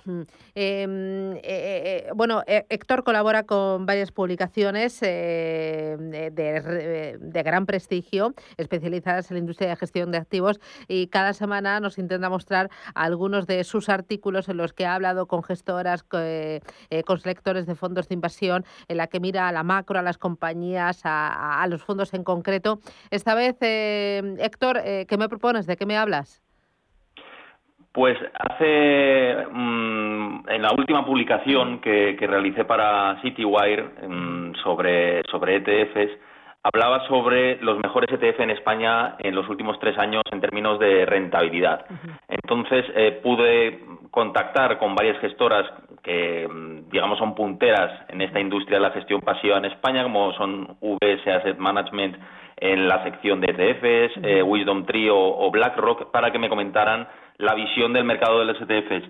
Em, eh, eh, bueno, eh, Héctor colabora con varias publicaciones de, de, gran prestigio, especializadas en la industria de gestión de activos, y cada semana nos intenta mostrar algunos de sus artículos en los que ha hablado con gestoras, con selectores de fondos de inversión, en la que mira a la macro, a las compañías, a, a los fondos en concreto. Esta vez, Héctor, ¿qué me propones? ¿De qué me hablas? Pues hace mm, en la última publicación que, realicé para CityWire mm, sobre, sobre ETFs, hablaba sobre los mejores ETF en España en los últimos tres años en términos de rentabilidad. Entonces eh, pude contactar con varias gestoras que, mm, digamos, son punteras en esta industria de la gestión pasiva en España, como son VS Asset Management en la sección de ETFs, eh, Wisdom Tree o BlackRock, para que me comentaran la visión del mercado de los ETFs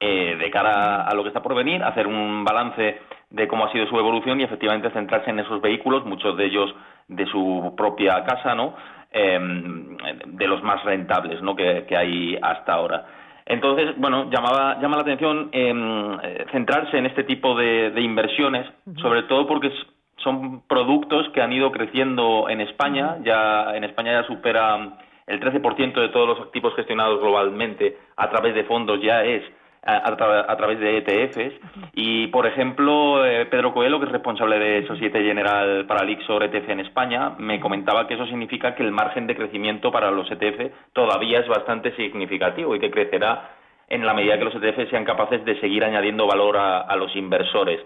eh, de cara a lo que está por venir, hacer un balance de cómo ha sido su evolución y efectivamente centrarse en esos vehículos, muchos de ellos de su propia casa, ¿no? Em, de los más rentables ¿no? que, hay hasta ahora. Entonces, bueno, llamaba, llama la atención em, centrarse en este tipo de, inversiones, sobre todo porque son productos que han ido creciendo en España, ya en España ya supera el 13% de todos los activos gestionados globalmente a través de fondos ya es a, través de ETFs. Y, por ejemplo, eh, Pedro Coelho, que es responsable de Societe General para el IXOR ETF en España, me comentaba que eso significa que el margen de crecimiento para los ETF todavía es bastante significativo y que crecerá en la medida que los ETF sean capaces de seguir añadiendo valor a, los inversores.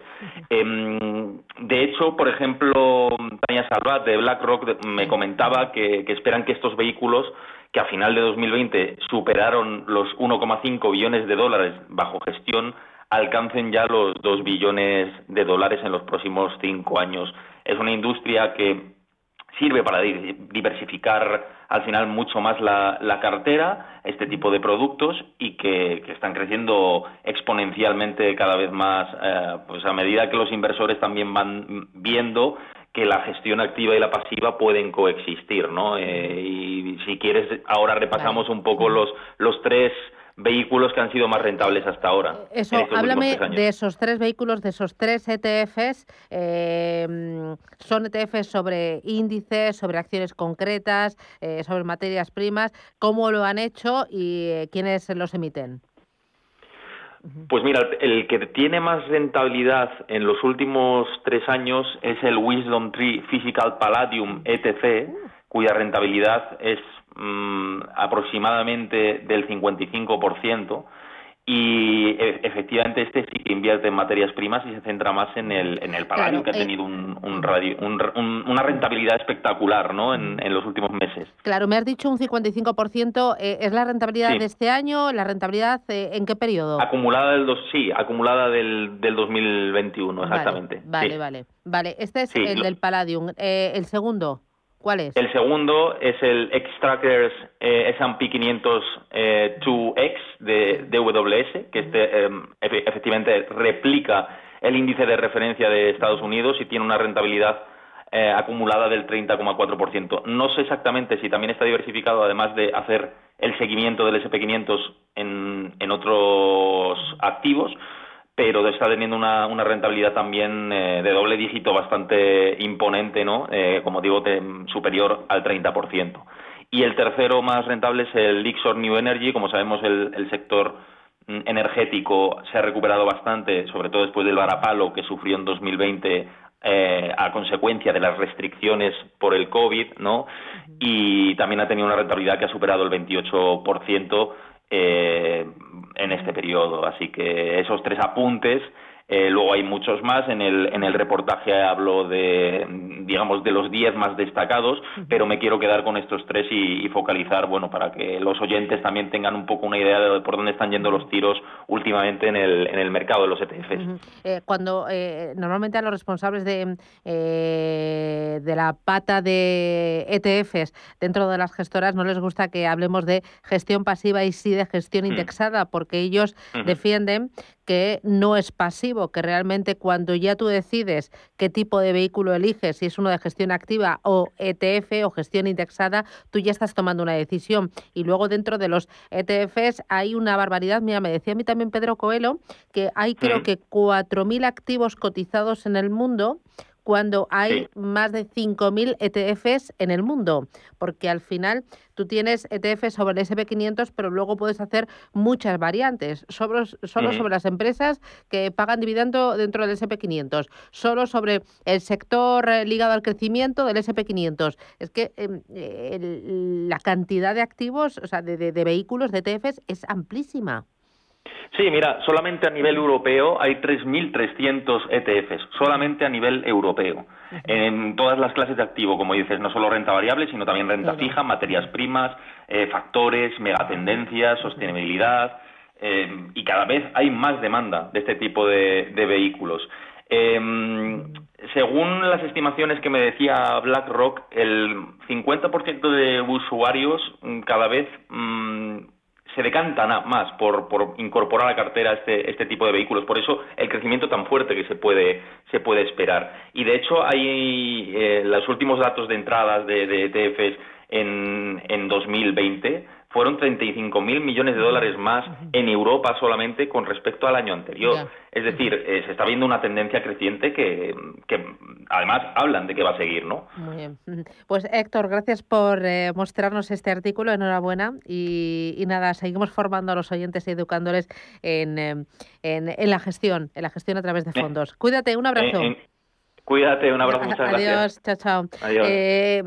Em, de hecho, por ejemplo, Tania Salvat de BlackRock me comentaba que, esperan que estos vehículos que a final de 2020 superaron los 1,5 billones de dólares bajo gestión, alcancen ya los 2 billones de dólares en los próximos cinco años. Es una industria que sirve para diversificar al final mucho más la, cartera, este tipo de productos y que, están creciendo exponencialmente cada vez más, eh, pues a medida que los inversores también van viendo que la gestión activa y la pasiva pueden coexistir, ¿no? Eh, y si quieres, ahora repasamos un poco los, los tres vehículos que han sido más rentables hasta ahora. Eh, eso, háblame de esos tres vehículos, de esos tres ETFs. Eh, son ETFs sobre índices, sobre acciones concretas, eh, sobre materias primas. ¿Cómo lo han hecho y quiénes los emiten? Pues mira, el que tiene más rentabilidad en los últimos tres años es el Wisdom Tree Physical Palladium ETC, uh. cuya rentabilidad es Mm, aproximadamente del 55% y e, efectivamente este sí que invierte en materias primas y se centra más en el, en el paladio, que ha eh, tenido un, una rentabilidad espectacular ¿no? En, los últimos meses. Claro, me has dicho un 55%, eh, ¿es la rentabilidad de este año? ¿La rentabilidad eh, en qué periodo? Acumulada del dos, sí, acumulada del, del 2021, exactamente. Vale, vale, vale. Este es el del Palladium. ¿El segundo? El segundo es el X-Trackers eh, S&P 500 eh, 2X de DWS, que este, em, efectivamente replica el índice de referencia de Estados Unidos y tiene una rentabilidad eh, acumulada del 30,4%. No sé exactamente si también está diversificado, además de hacer el seguimiento del SP500 en, en otros activos, pero está teniendo una, una rentabilidad también eh, de doble dígito bastante imponente, ¿no? Eh, como digo, superior al 30%. Y el tercero más rentable es el Lixor New Energy. Como sabemos, el, sector mm, energético se ha recuperado bastante, sobre todo después del varapalo que sufrió en 2020 eh, a consecuencia de las restricciones por el COVID, ¿no? Y también ha tenido una rentabilidad que ha superado el 28%, eh, en este periodo. Así que esos tres apuntes eh, luego hay muchos más. En el, en el reportaje hablo de, digamos, de los diez más destacados, pero me quiero quedar con estos tres y, focalizar, bueno, para que los oyentes también tengan un poco una idea de por dónde están yendo los tiros últimamente en el, en el mercado de los ETFs. Eh, cuando eh, normalmente a los responsables de, de la pata de ETFs dentro de las gestoras no les gusta que hablemos de gestión pasiva y sí de gestión mm. indexada, porque ellos defienden que no es pasivo, que realmente cuando ya tú decides qué tipo de vehículo eliges, si es uno de gestión activa o ETF o gestión indexada, tú ya estás tomando una decisión. Y luego dentro de los ETFs hay una barbaridad. Mira, me decía a mí también Pedro Coelho que hay creo que 4.000 activos cotizados en el mundo cuando hay más de 5.000 ETFs en el mundo, porque al final tú tienes ETFs sobre el SP500, pero luego puedes hacer muchas variantes, solo, solo sobre las empresas que pagan dividendo dentro del SP500, solo sobre el sector eh, ligado al crecimiento del SP500. Es que em, la cantidad de activos, o sea, de, de vehículos, de ETFs, es amplísima. Sí, mira, solamente a nivel europeo hay 3.300 ETFs, solamente a nivel europeo, en todas las clases de activo, como dices, no solo renta variable, sino también renta fija, materias primas, eh, factores, megatendencias, sostenibilidad, eh, y cada vez hay más demanda de este tipo de, vehículos. Em, según las estimaciones que me decía BlackRock, el 50% de usuarios mm, cada vez mm, se decantan más por, por incorporar a la cartera este, este tipo de vehículos. Por eso el crecimiento tan fuerte que se puede, se puede esperar. Y de hecho hay eh, los últimos datos de entradas de, de ETFs en, en 2020 fueron 35 mil millones de dólares más en Europa solamente con respecto al año anterior. Es decir, eh, se está viendo una tendencia creciente que, además hablan de que va a seguir, ¿no? Muy bien. Pues Héctor, gracias por eh, mostrarnos este artículo, enhorabuena. Y, nada, seguimos formando a los oyentes y educándoles en, em, en, en, la gestión, en la gestión a través de fondos. Cuídate, un abrazo. Cuídate, un abrazo, (laughs) muchas gracias. Adiós, chao, chao. Eh,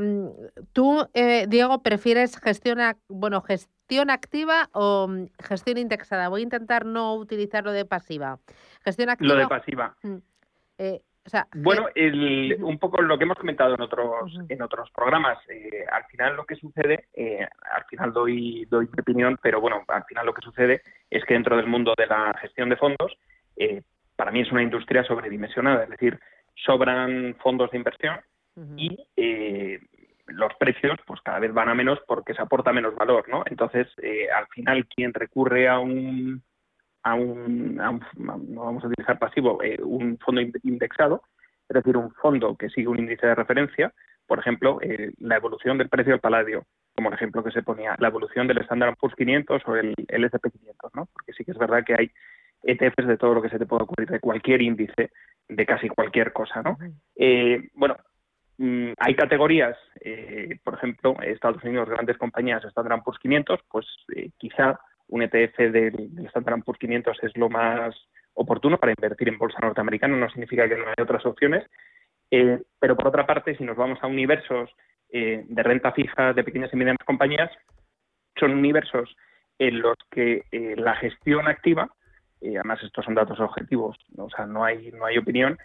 tú, eh, Diego, prefieres gestionar, bueno, ¿Gestión activa o mm, gestión indexada? Voy a intentar no utilizar lo de pasiva. Gestión activa. Lo de pasiva. Mm, eh, bueno, un poco lo que hemos comentado en otros en otros programas. Eh, al final lo que sucede, eh, al final doy doy mi opinión, pero bueno, al final lo que sucede es que dentro del mundo de la gestión de fondos, eh, para mí es una industria sobredimensionada, es decir, sobran fondos de inversión y los precios pues cada vez van a menos porque se aporta menos valor, ¿no? Entonces, al final quien recurre a un a un, no vamos a utilizar pasivo, eh, un fondo indexado, es decir, un fondo que sigue un índice de referencia, por ejemplo, eh, la evolución del precio del paladio, como el ejemplo que se ponía, la evolución del Standard Poor's 500 o el, S&P 500, ¿no? Porque sí que es verdad que hay ETFs de todo lo que se te pueda ocurrir, de cualquier índice, de casi cualquier cosa, ¿no? Eh, bueno, mm, hay categorías, por ejemplo, Estados Unidos, grandes compañías, Standard Poor's 500, pues quizá un ETF del, Standard Poor's 500 es lo más oportuno para invertir en bolsa norteamericana, no significa que no hay otras opciones, eh, pero por otra parte, si nos vamos a universos eh, de renta fija de pequeñas y medianas compañías, son universos en los que eh, la gestión activa, además estos son datos objetivos, o sea, no hay, no hay opinión,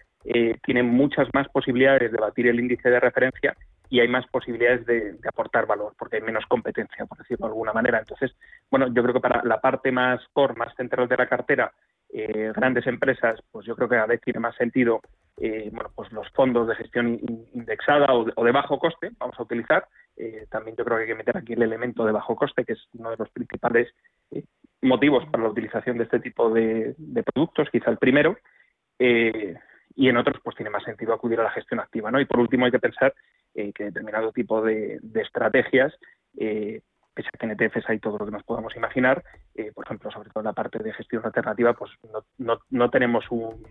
tiene muchas más posibilidades de batir el índice de referencia y hay más posibilidades de, aportar valor porque hay menos competencia, por decirlo de alguna manera. Entonces, bueno, yo creo que para la parte más core, más central de la cartera, eh, grandes empresas, pues yo creo que a vez tiene más sentido, eh, bueno, pues los fondos de gestión indexada o de, bajo coste, vamos a utilizar. Eh, también yo creo que hay que meter aquí el elemento de bajo coste, que es uno de los principales motivos para la utilización de este tipo de, de productos, quizá el primero y en otros pues tiene más sentido acudir a la gestión activa. ¿no? Y por último hay que pensar eh, que determinado tipo de, estrategias, eh, pese a que en ETFs hay todo lo que nos podamos imaginar, eh, por ejemplo, sobre todo en la parte de gestión alternativa, pues no, no, no tenemos un,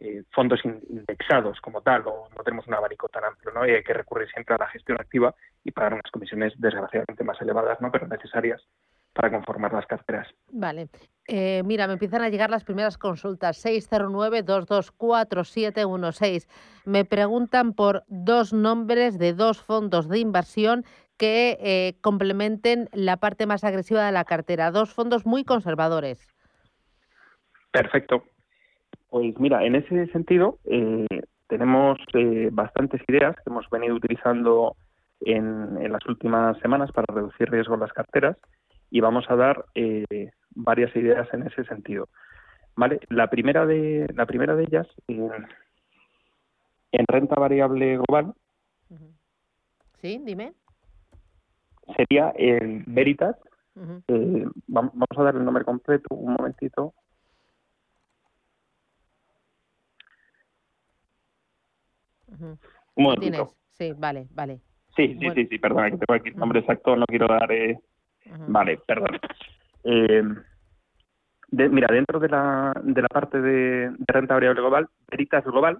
eh, fondos indexados como tal o no tenemos un abanico tan amplio, ¿no? Y hay que recurrir siempre a la gestión activa y pagar unas comisiones desgraciadamente más elevadas, ¿no? Pero necesarias para conformar las carteras. Vale. Eh, mira, me empiezan a llegar las primeras consultas. 609-224716. Me preguntan por dos nombres de dos fondos de inversión que eh, complementen la parte más agresiva de la cartera. Dos fondos muy conservadores. Perfecto. Pues mira, en ese sentido eh, tenemos bastantes ideas que hemos venido utilizando en, en, las últimas semanas para reducir riesgo en las carteras y vamos a dar eh, varias ideas en ese sentido. ¿Vale? La primera de, la primera de ellas, en, renta variable global. Sí, dime. Sería el Veritas. Eh, vamos a dar el nombre completo, un momentito. Un momentito. Sí, vale, vale. Sí, sí, sí, sí, perdona, que tengo aquí el nombre exacto, no quiero dar eh, Vale, perdón. Eh, mira, dentro de la, de la parte de, renta variable global, Veritas Global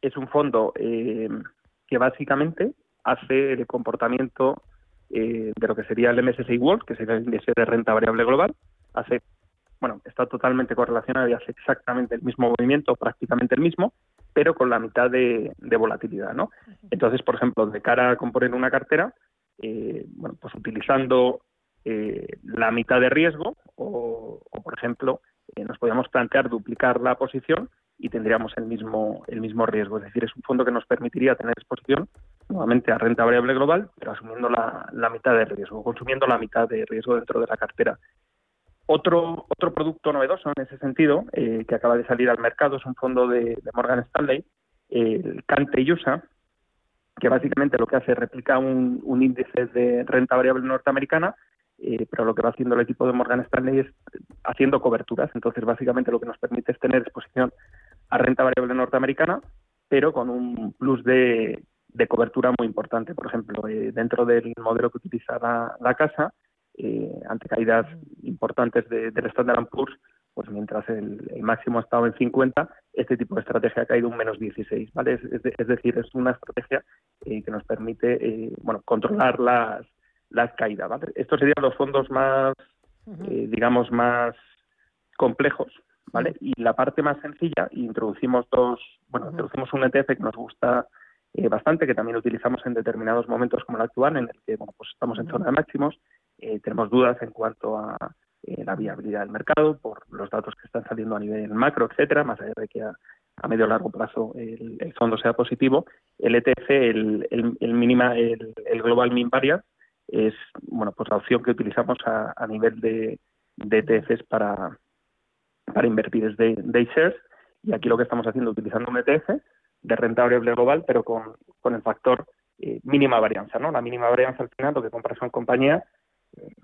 es un fondo eh, que básicamente hace el comportamiento eh, de lo que sería el MSCI World, que sería el índice de renta variable global, hace, bueno, está totalmente correlacionado y hace exactamente el mismo movimiento, prácticamente el mismo, pero con la mitad de, de volatilidad, ¿no? Entonces, por ejemplo, de cara a componer una cartera, bueno, pues utilizando eh, la mitad de riesgo o, por ejemplo, eh, nos podríamos plantear duplicar la posición y tendríamos el mismo, el mismo riesgo. Es decir, es un fondo que nos permitiría tener exposición nuevamente a renta variable global, pero asumiendo la, mitad de riesgo, consumiendo la mitad de riesgo dentro de la cartera. Otro, otro producto novedoso en ese sentido, eh, que acaba de salir al mercado, es un fondo de, Morgan Stanley, el Cante USA, que básicamente lo que hace es replicar un, un índice de renta variable norteamericana, eh, pero lo que va haciendo el equipo de Morgan Stanley es haciendo coberturas. Entonces, básicamente lo que nos permite es tener exposición a renta variable norteamericana, pero con un plus de, cobertura muy importante. Por ejemplo, eh, dentro del modelo que utiliza la, casa, eh, ante caídas importantes del Standard Poor's, pues mientras el, máximo ha estado en 50, este tipo de estrategia ha caído un menos 16, ¿vale? Es, decir, es una estrategia que nos permite, bueno, controlar las, las caídas. ¿vale? Estos serían los fondos más, eh, digamos, más complejos. ¿vale? Y la parte más sencilla, introducimos dos, bueno, introducimos un ETF que nos gusta eh, bastante, que también utilizamos en determinados momentos como el actual, en el que bueno, pues estamos en zona de máximos, tenemos dudas en cuanto a la viabilidad del mercado por los datos que están saliendo a nivel macro, etcétera, más allá de que a, a medio o largo plazo el, fondo sea positivo. El ETF, el, el, mínima, el, Global Min Variance, es bueno pues la opción que utilizamos a, nivel de, de ETFs para, para invertir de day shares y aquí lo que estamos haciendo utilizando un ETF de renta variable global pero con, con el factor eh, mínima varianza, ¿no? La mínima varianza al final lo que compras son compañías, eh,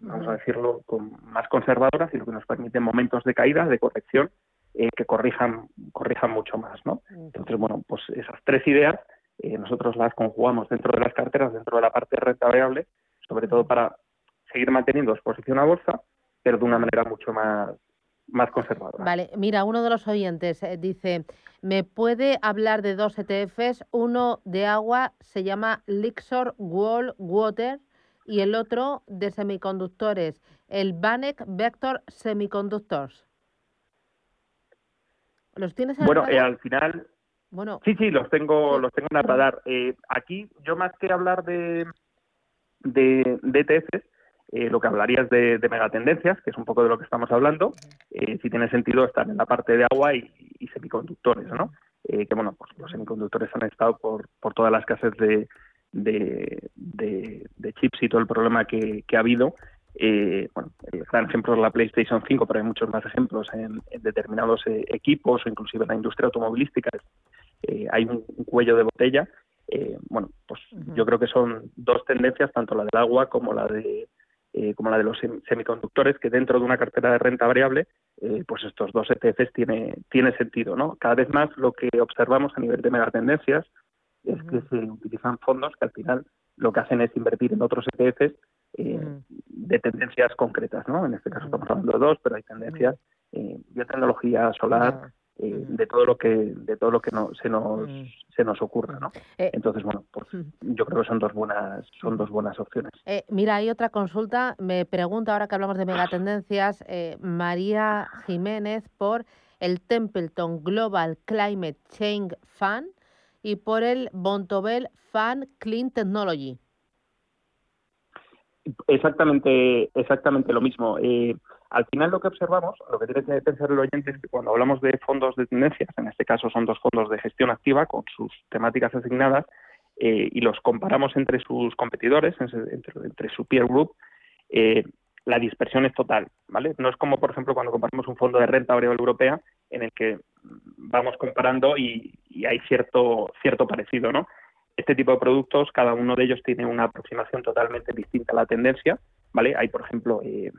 vamos a decirlo, con más conservadoras y lo que nos permite momentos de caída, de corrección, eh, que corrijan, corrijan mucho más, ¿no? Entonces, bueno, pues esas tres ideas nosotros las conjugamos dentro de las carteras, dentro de la parte de renta variable, sobre todo para seguir manteniendo exposición a bolsa, pero de una manera mucho más, más conservadora. Vale, mira, uno de los oyentes eh, dice, ¿me puede hablar de dos ETFs? Uno de agua se llama Lixor Wall Water y el otro de semiconductores, el Banek Vector Semiconductors. ¿Los tienes en Bueno, eh, al final... Bueno, sí, sí, los tengo, los tengo en el radar. Eh, aquí, yo más que hablar de, de, de ETFs, eh, lo que hablarías de, de, megatendencias, que es un poco de lo que estamos hablando, eh, si tiene sentido estar en la parte de agua y, semiconductores, ¿no? Eh, que bueno, pues los semiconductores han estado por, por todas las casas de, de, de, chips y todo el problema que, que ha habido. bueno, el gran ejemplo es la PlayStation 5, pero hay muchos más ejemplos en, determinados equipos o inclusive en la industria automovilística. hay un, cuello de botella bueno, pues yo creo que son dos tendencias, tanto la del agua como la de eh, como la de los semiconductores, que dentro de una cartera de renta variable, eh, pues estos dos ETFs tiene, tiene sentido. ¿no? Cada vez más lo que observamos a nivel de megatendencias es que se utilizan fondos que al final lo que hacen es invertir en otros ETFs eh, de tendencias concretas. ¿no? En este caso estamos hablando de dos, pero hay tendencias eh, biotecnología, solar, eh, de todo lo que de todo lo que no, se nos se nos ocurra no eh, entonces bueno pues, yo creo que son dos buenas son dos buenas opciones. Eh, mira hay otra consulta. Me pregunta ahora que hablamos de megatendencias María Jiménez por el Templeton Global Climate Change Fund y por el Bontobel Fund Clean Technology exactamente exactamente lo mismo al final lo que observamos, lo que tiene que pensar el oyente es que cuando hablamos de fondos de tendencias, en este caso son dos fondos de gestión activa con sus temáticas asignadas, eh, y los comparamos entre sus competidores, entre, su peer group, eh, la dispersión es total, ¿vale? No es como, por ejemplo, cuando comparamos un fondo de renta variable europea en el que vamos comparando y, hay cierto, cierto parecido, ¿no? Este tipo de productos, cada uno de ellos tiene una aproximación totalmente distinta a la tendencia, ¿vale? Hay, por ejemplo, eh,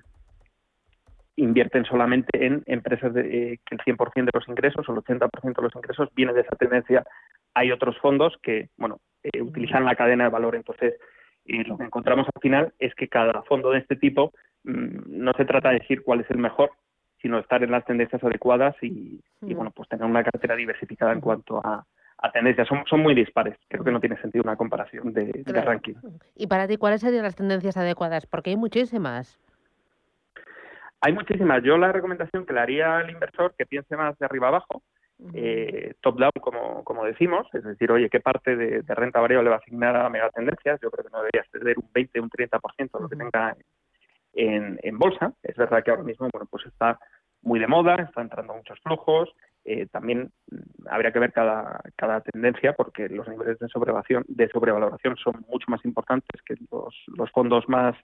invierten solamente en empresas de, eh, que el 100% de los ingresos o el 80% de los ingresos viene de esa tendencia. Hay otros fondos que, bueno, eh, utilizan la cadena de valor. Entonces, eh, lo que encontramos al final es que cada fondo de este tipo mm, no se trata de decir cuál es el mejor, sino estar en las tendencias adecuadas y, bueno, pues tener una cartera diversificada en cuanto a, tendencias. Son, son muy dispares. Creo que no tiene sentido una comparación de, de ranking. ¿Y para ti cuáles serían las tendencias adecuadas? Porque hay muchísimas. Hay muchísimas. Yo la recomendación que le haría al inversor que piense más de arriba abajo, eh, top down, como, como decimos, es decir, oye, ¿qué parte de, renta variable va a asignar a megatendencias? Yo creo que no debería exceder un 20, un 30% de lo que tenga en, en, bolsa. Es verdad que ahora mismo, bueno, pues está muy de moda, está entrando muchos flujos. Eh, también mm, habría que ver cada, cada tendencia porque los niveles de sobrevaloración, de sobrevaloración son mucho más importantes que los, los fondos más,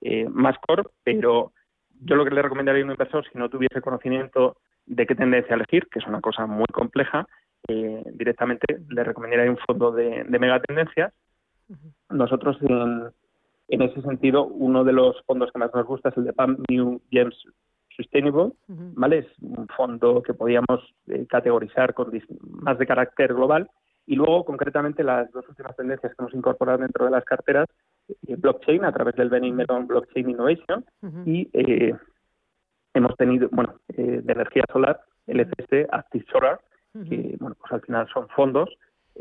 eh, más core, pero yo lo que le recomendaría a un inversor, si no tuviese conocimiento de qué tendencia elegir, que es una cosa muy compleja, eh, directamente le recomendaría un fondo de, megatendencias. Nosotros, en, ese sentido, uno de los fondos que más nos gusta es el de PAM New Gems Sustainable, ¿vale? Es un fondo que podíamos eh, categorizar con más de carácter global. Y luego, concretamente, las dos últimas tendencias que hemos incorporado dentro de las carteras eh, blockchain a través del Benny Melon Blockchain Innovation. Y eh, hemos tenido, bueno, eh, de energía solar, FST Active Solar, que, bueno, pues al final son fondos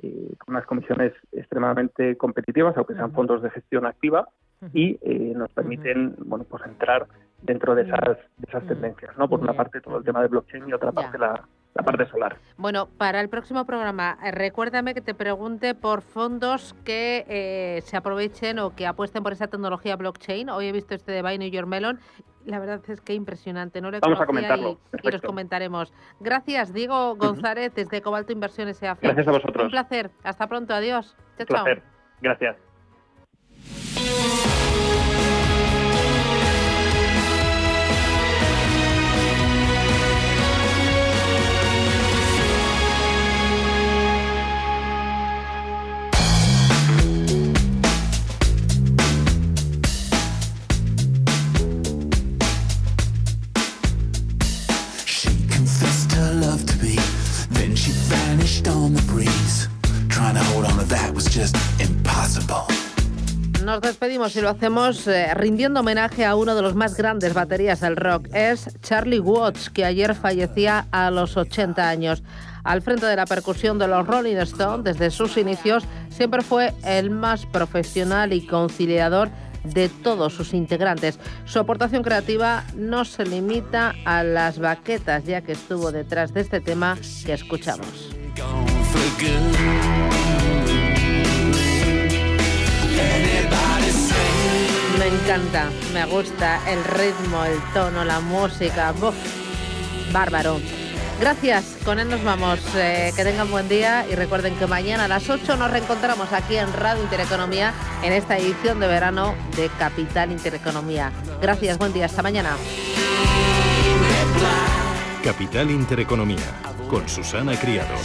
con unas comisiones extremadamente competitivas, aunque sean fondos de gestión activa, y nos permiten, bueno, pues entrar dentro de esas, de esas tendencias, ¿no? Por una parte todo el tema de blockchain y otra parte la, la parte solar. Bueno, para el próximo programa, eh, recuérdame que te pregunte por fondos que eh, se aprovechen o que apuesten por esa tecnología blockchain. Hoy he visto este de Buy New York Melon. La verdad es que impresionante. No le Vamos a comentarlo. Y, y, los comentaremos. Gracias, Diego González, desde Cobalto Inversiones EAF. Gracias a vosotros. Un placer. Hasta pronto. Adiós. Chao, Un placer. Gracias. Nos despedimos y lo hacemos eh, rindiendo homenaje a uno de los más grandes baterías del rock. Es Charlie Watts, que ayer fallecía a los 80 años. Al frente de la percusión de los Rolling Stones, desde sus inicios, siempre fue el más profesional y conciliador de todos sus integrantes. Su aportación creativa no se limita a las baquetas, ya que estuvo detrás de este tema que escuchamos. Me encanta, me gusta el ritmo, el tono, la música. bárbaro. Gracias, con él nos vamos. Eh, que tengan buen día y recuerden que mañana a las 8 nos reencontramos aquí en Radio Intereconomía en esta edición de verano de Capital Intereconomía. Gracias, buen día, hasta mañana. Capital Intereconomía, con Susana Criado.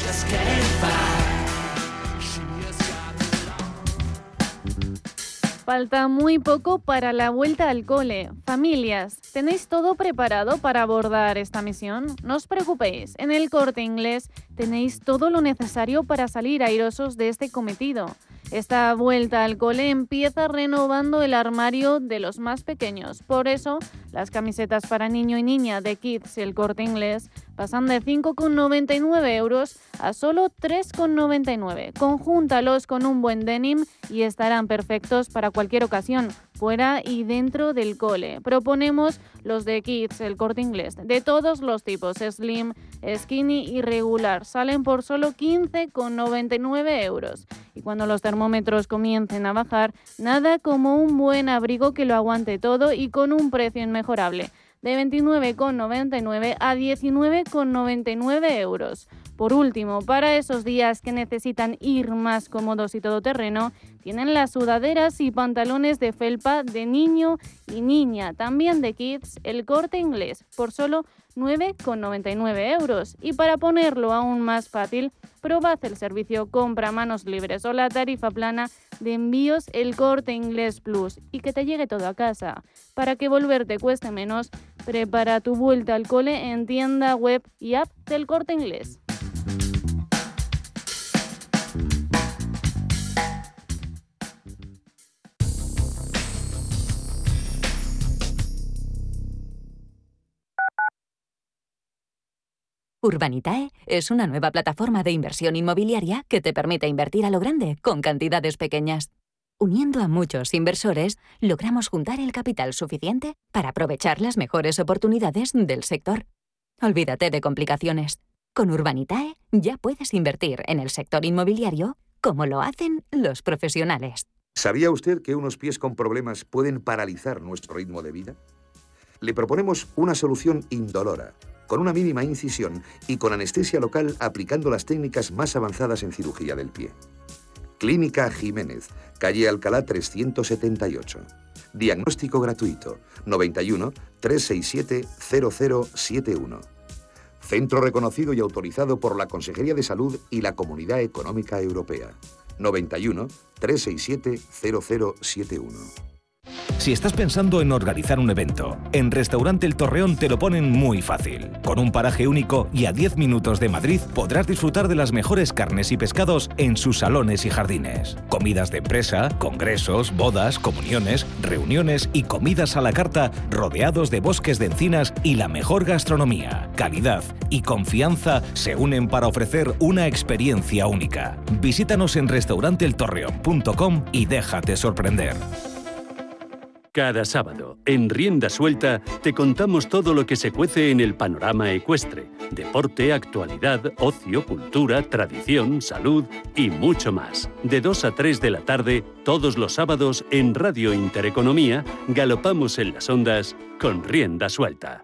Falta muy poco para la vuelta al cole. Familias, ¿tenéis todo preparado para abordar esta misión? No os preocupéis, en el corte inglés tenéis todo lo necesario para salir airosos de este cometido. Esta vuelta al cole empieza renovando el armario de los más pequeños. Por eso, las camisetas para niño y niña de Kids y el corte inglés pasan de 5,99 euros a solo 3,99. Conjúntalos con un buen denim y estarán perfectos para cualquier ocasión, fuera y dentro del cole. Proponemos los de Kids, el corte inglés, de todos los tipos, slim, skinny y regular. Salen por solo 15,99 euros. Y cuando los termómetros comiencen a bajar, nada como un buen abrigo que lo aguante todo y con un precio inmejorable de 29,99 a 19,99 euros. Por último, para esos días que necesitan ir más cómodos y todoterreno, tienen las sudaderas y pantalones de felpa de niño y niña, también de kids, el corte inglés, por solo 9,99 euros. Y para ponerlo aún más fácil, probad el servicio compra manos libres o la tarifa plana de envíos el corte inglés plus y que te llegue todo a casa. Para que volverte cueste menos, prepara tu vuelta al cole en tienda web y app del corte inglés. Urbanitae es una nueva plataforma de inversión inmobiliaria que te permite invertir a lo grande con cantidades pequeñas. Uniendo a muchos inversores, logramos juntar el capital suficiente para aprovechar las mejores oportunidades del sector. Olvídate de complicaciones. Con Urbanitae ya puedes invertir en el sector inmobiliario como lo hacen los profesionales. ¿Sabía usted que unos pies con problemas pueden paralizar nuestro ritmo de vida? Le proponemos una solución indolora con una mínima incisión y con anestesia local aplicando las técnicas más avanzadas en cirugía del pie. Clínica Jiménez, calle Alcalá 378. Diagnóstico gratuito 91 367 0071. Centro reconocido y autorizado por la Consejería de Salud y la Comunidad Económica Europea. 91 367 0071. Si estás pensando en organizar un evento, en Restaurante El Torreón te lo ponen muy fácil. Con un paraje único y a 10 minutos de Madrid podrás disfrutar de las mejores carnes y pescados en sus salones y jardines. Comidas de empresa, congresos, bodas, comuniones, reuniones y comidas a la carta rodeados de bosques de encinas y la mejor gastronomía. Calidad y confianza se unen para ofrecer una experiencia única. Visítanos en restauranteeltorreón.com y déjate sorprender. Cada sábado, en Rienda Suelta, te contamos todo lo que se cuece en el panorama ecuestre. Deporte, actualidad, ocio, cultura, tradición, salud y mucho más. De 2 a 3 de la tarde, todos los sábados, en Radio Intereconomía, galopamos en las ondas con Rienda Suelta.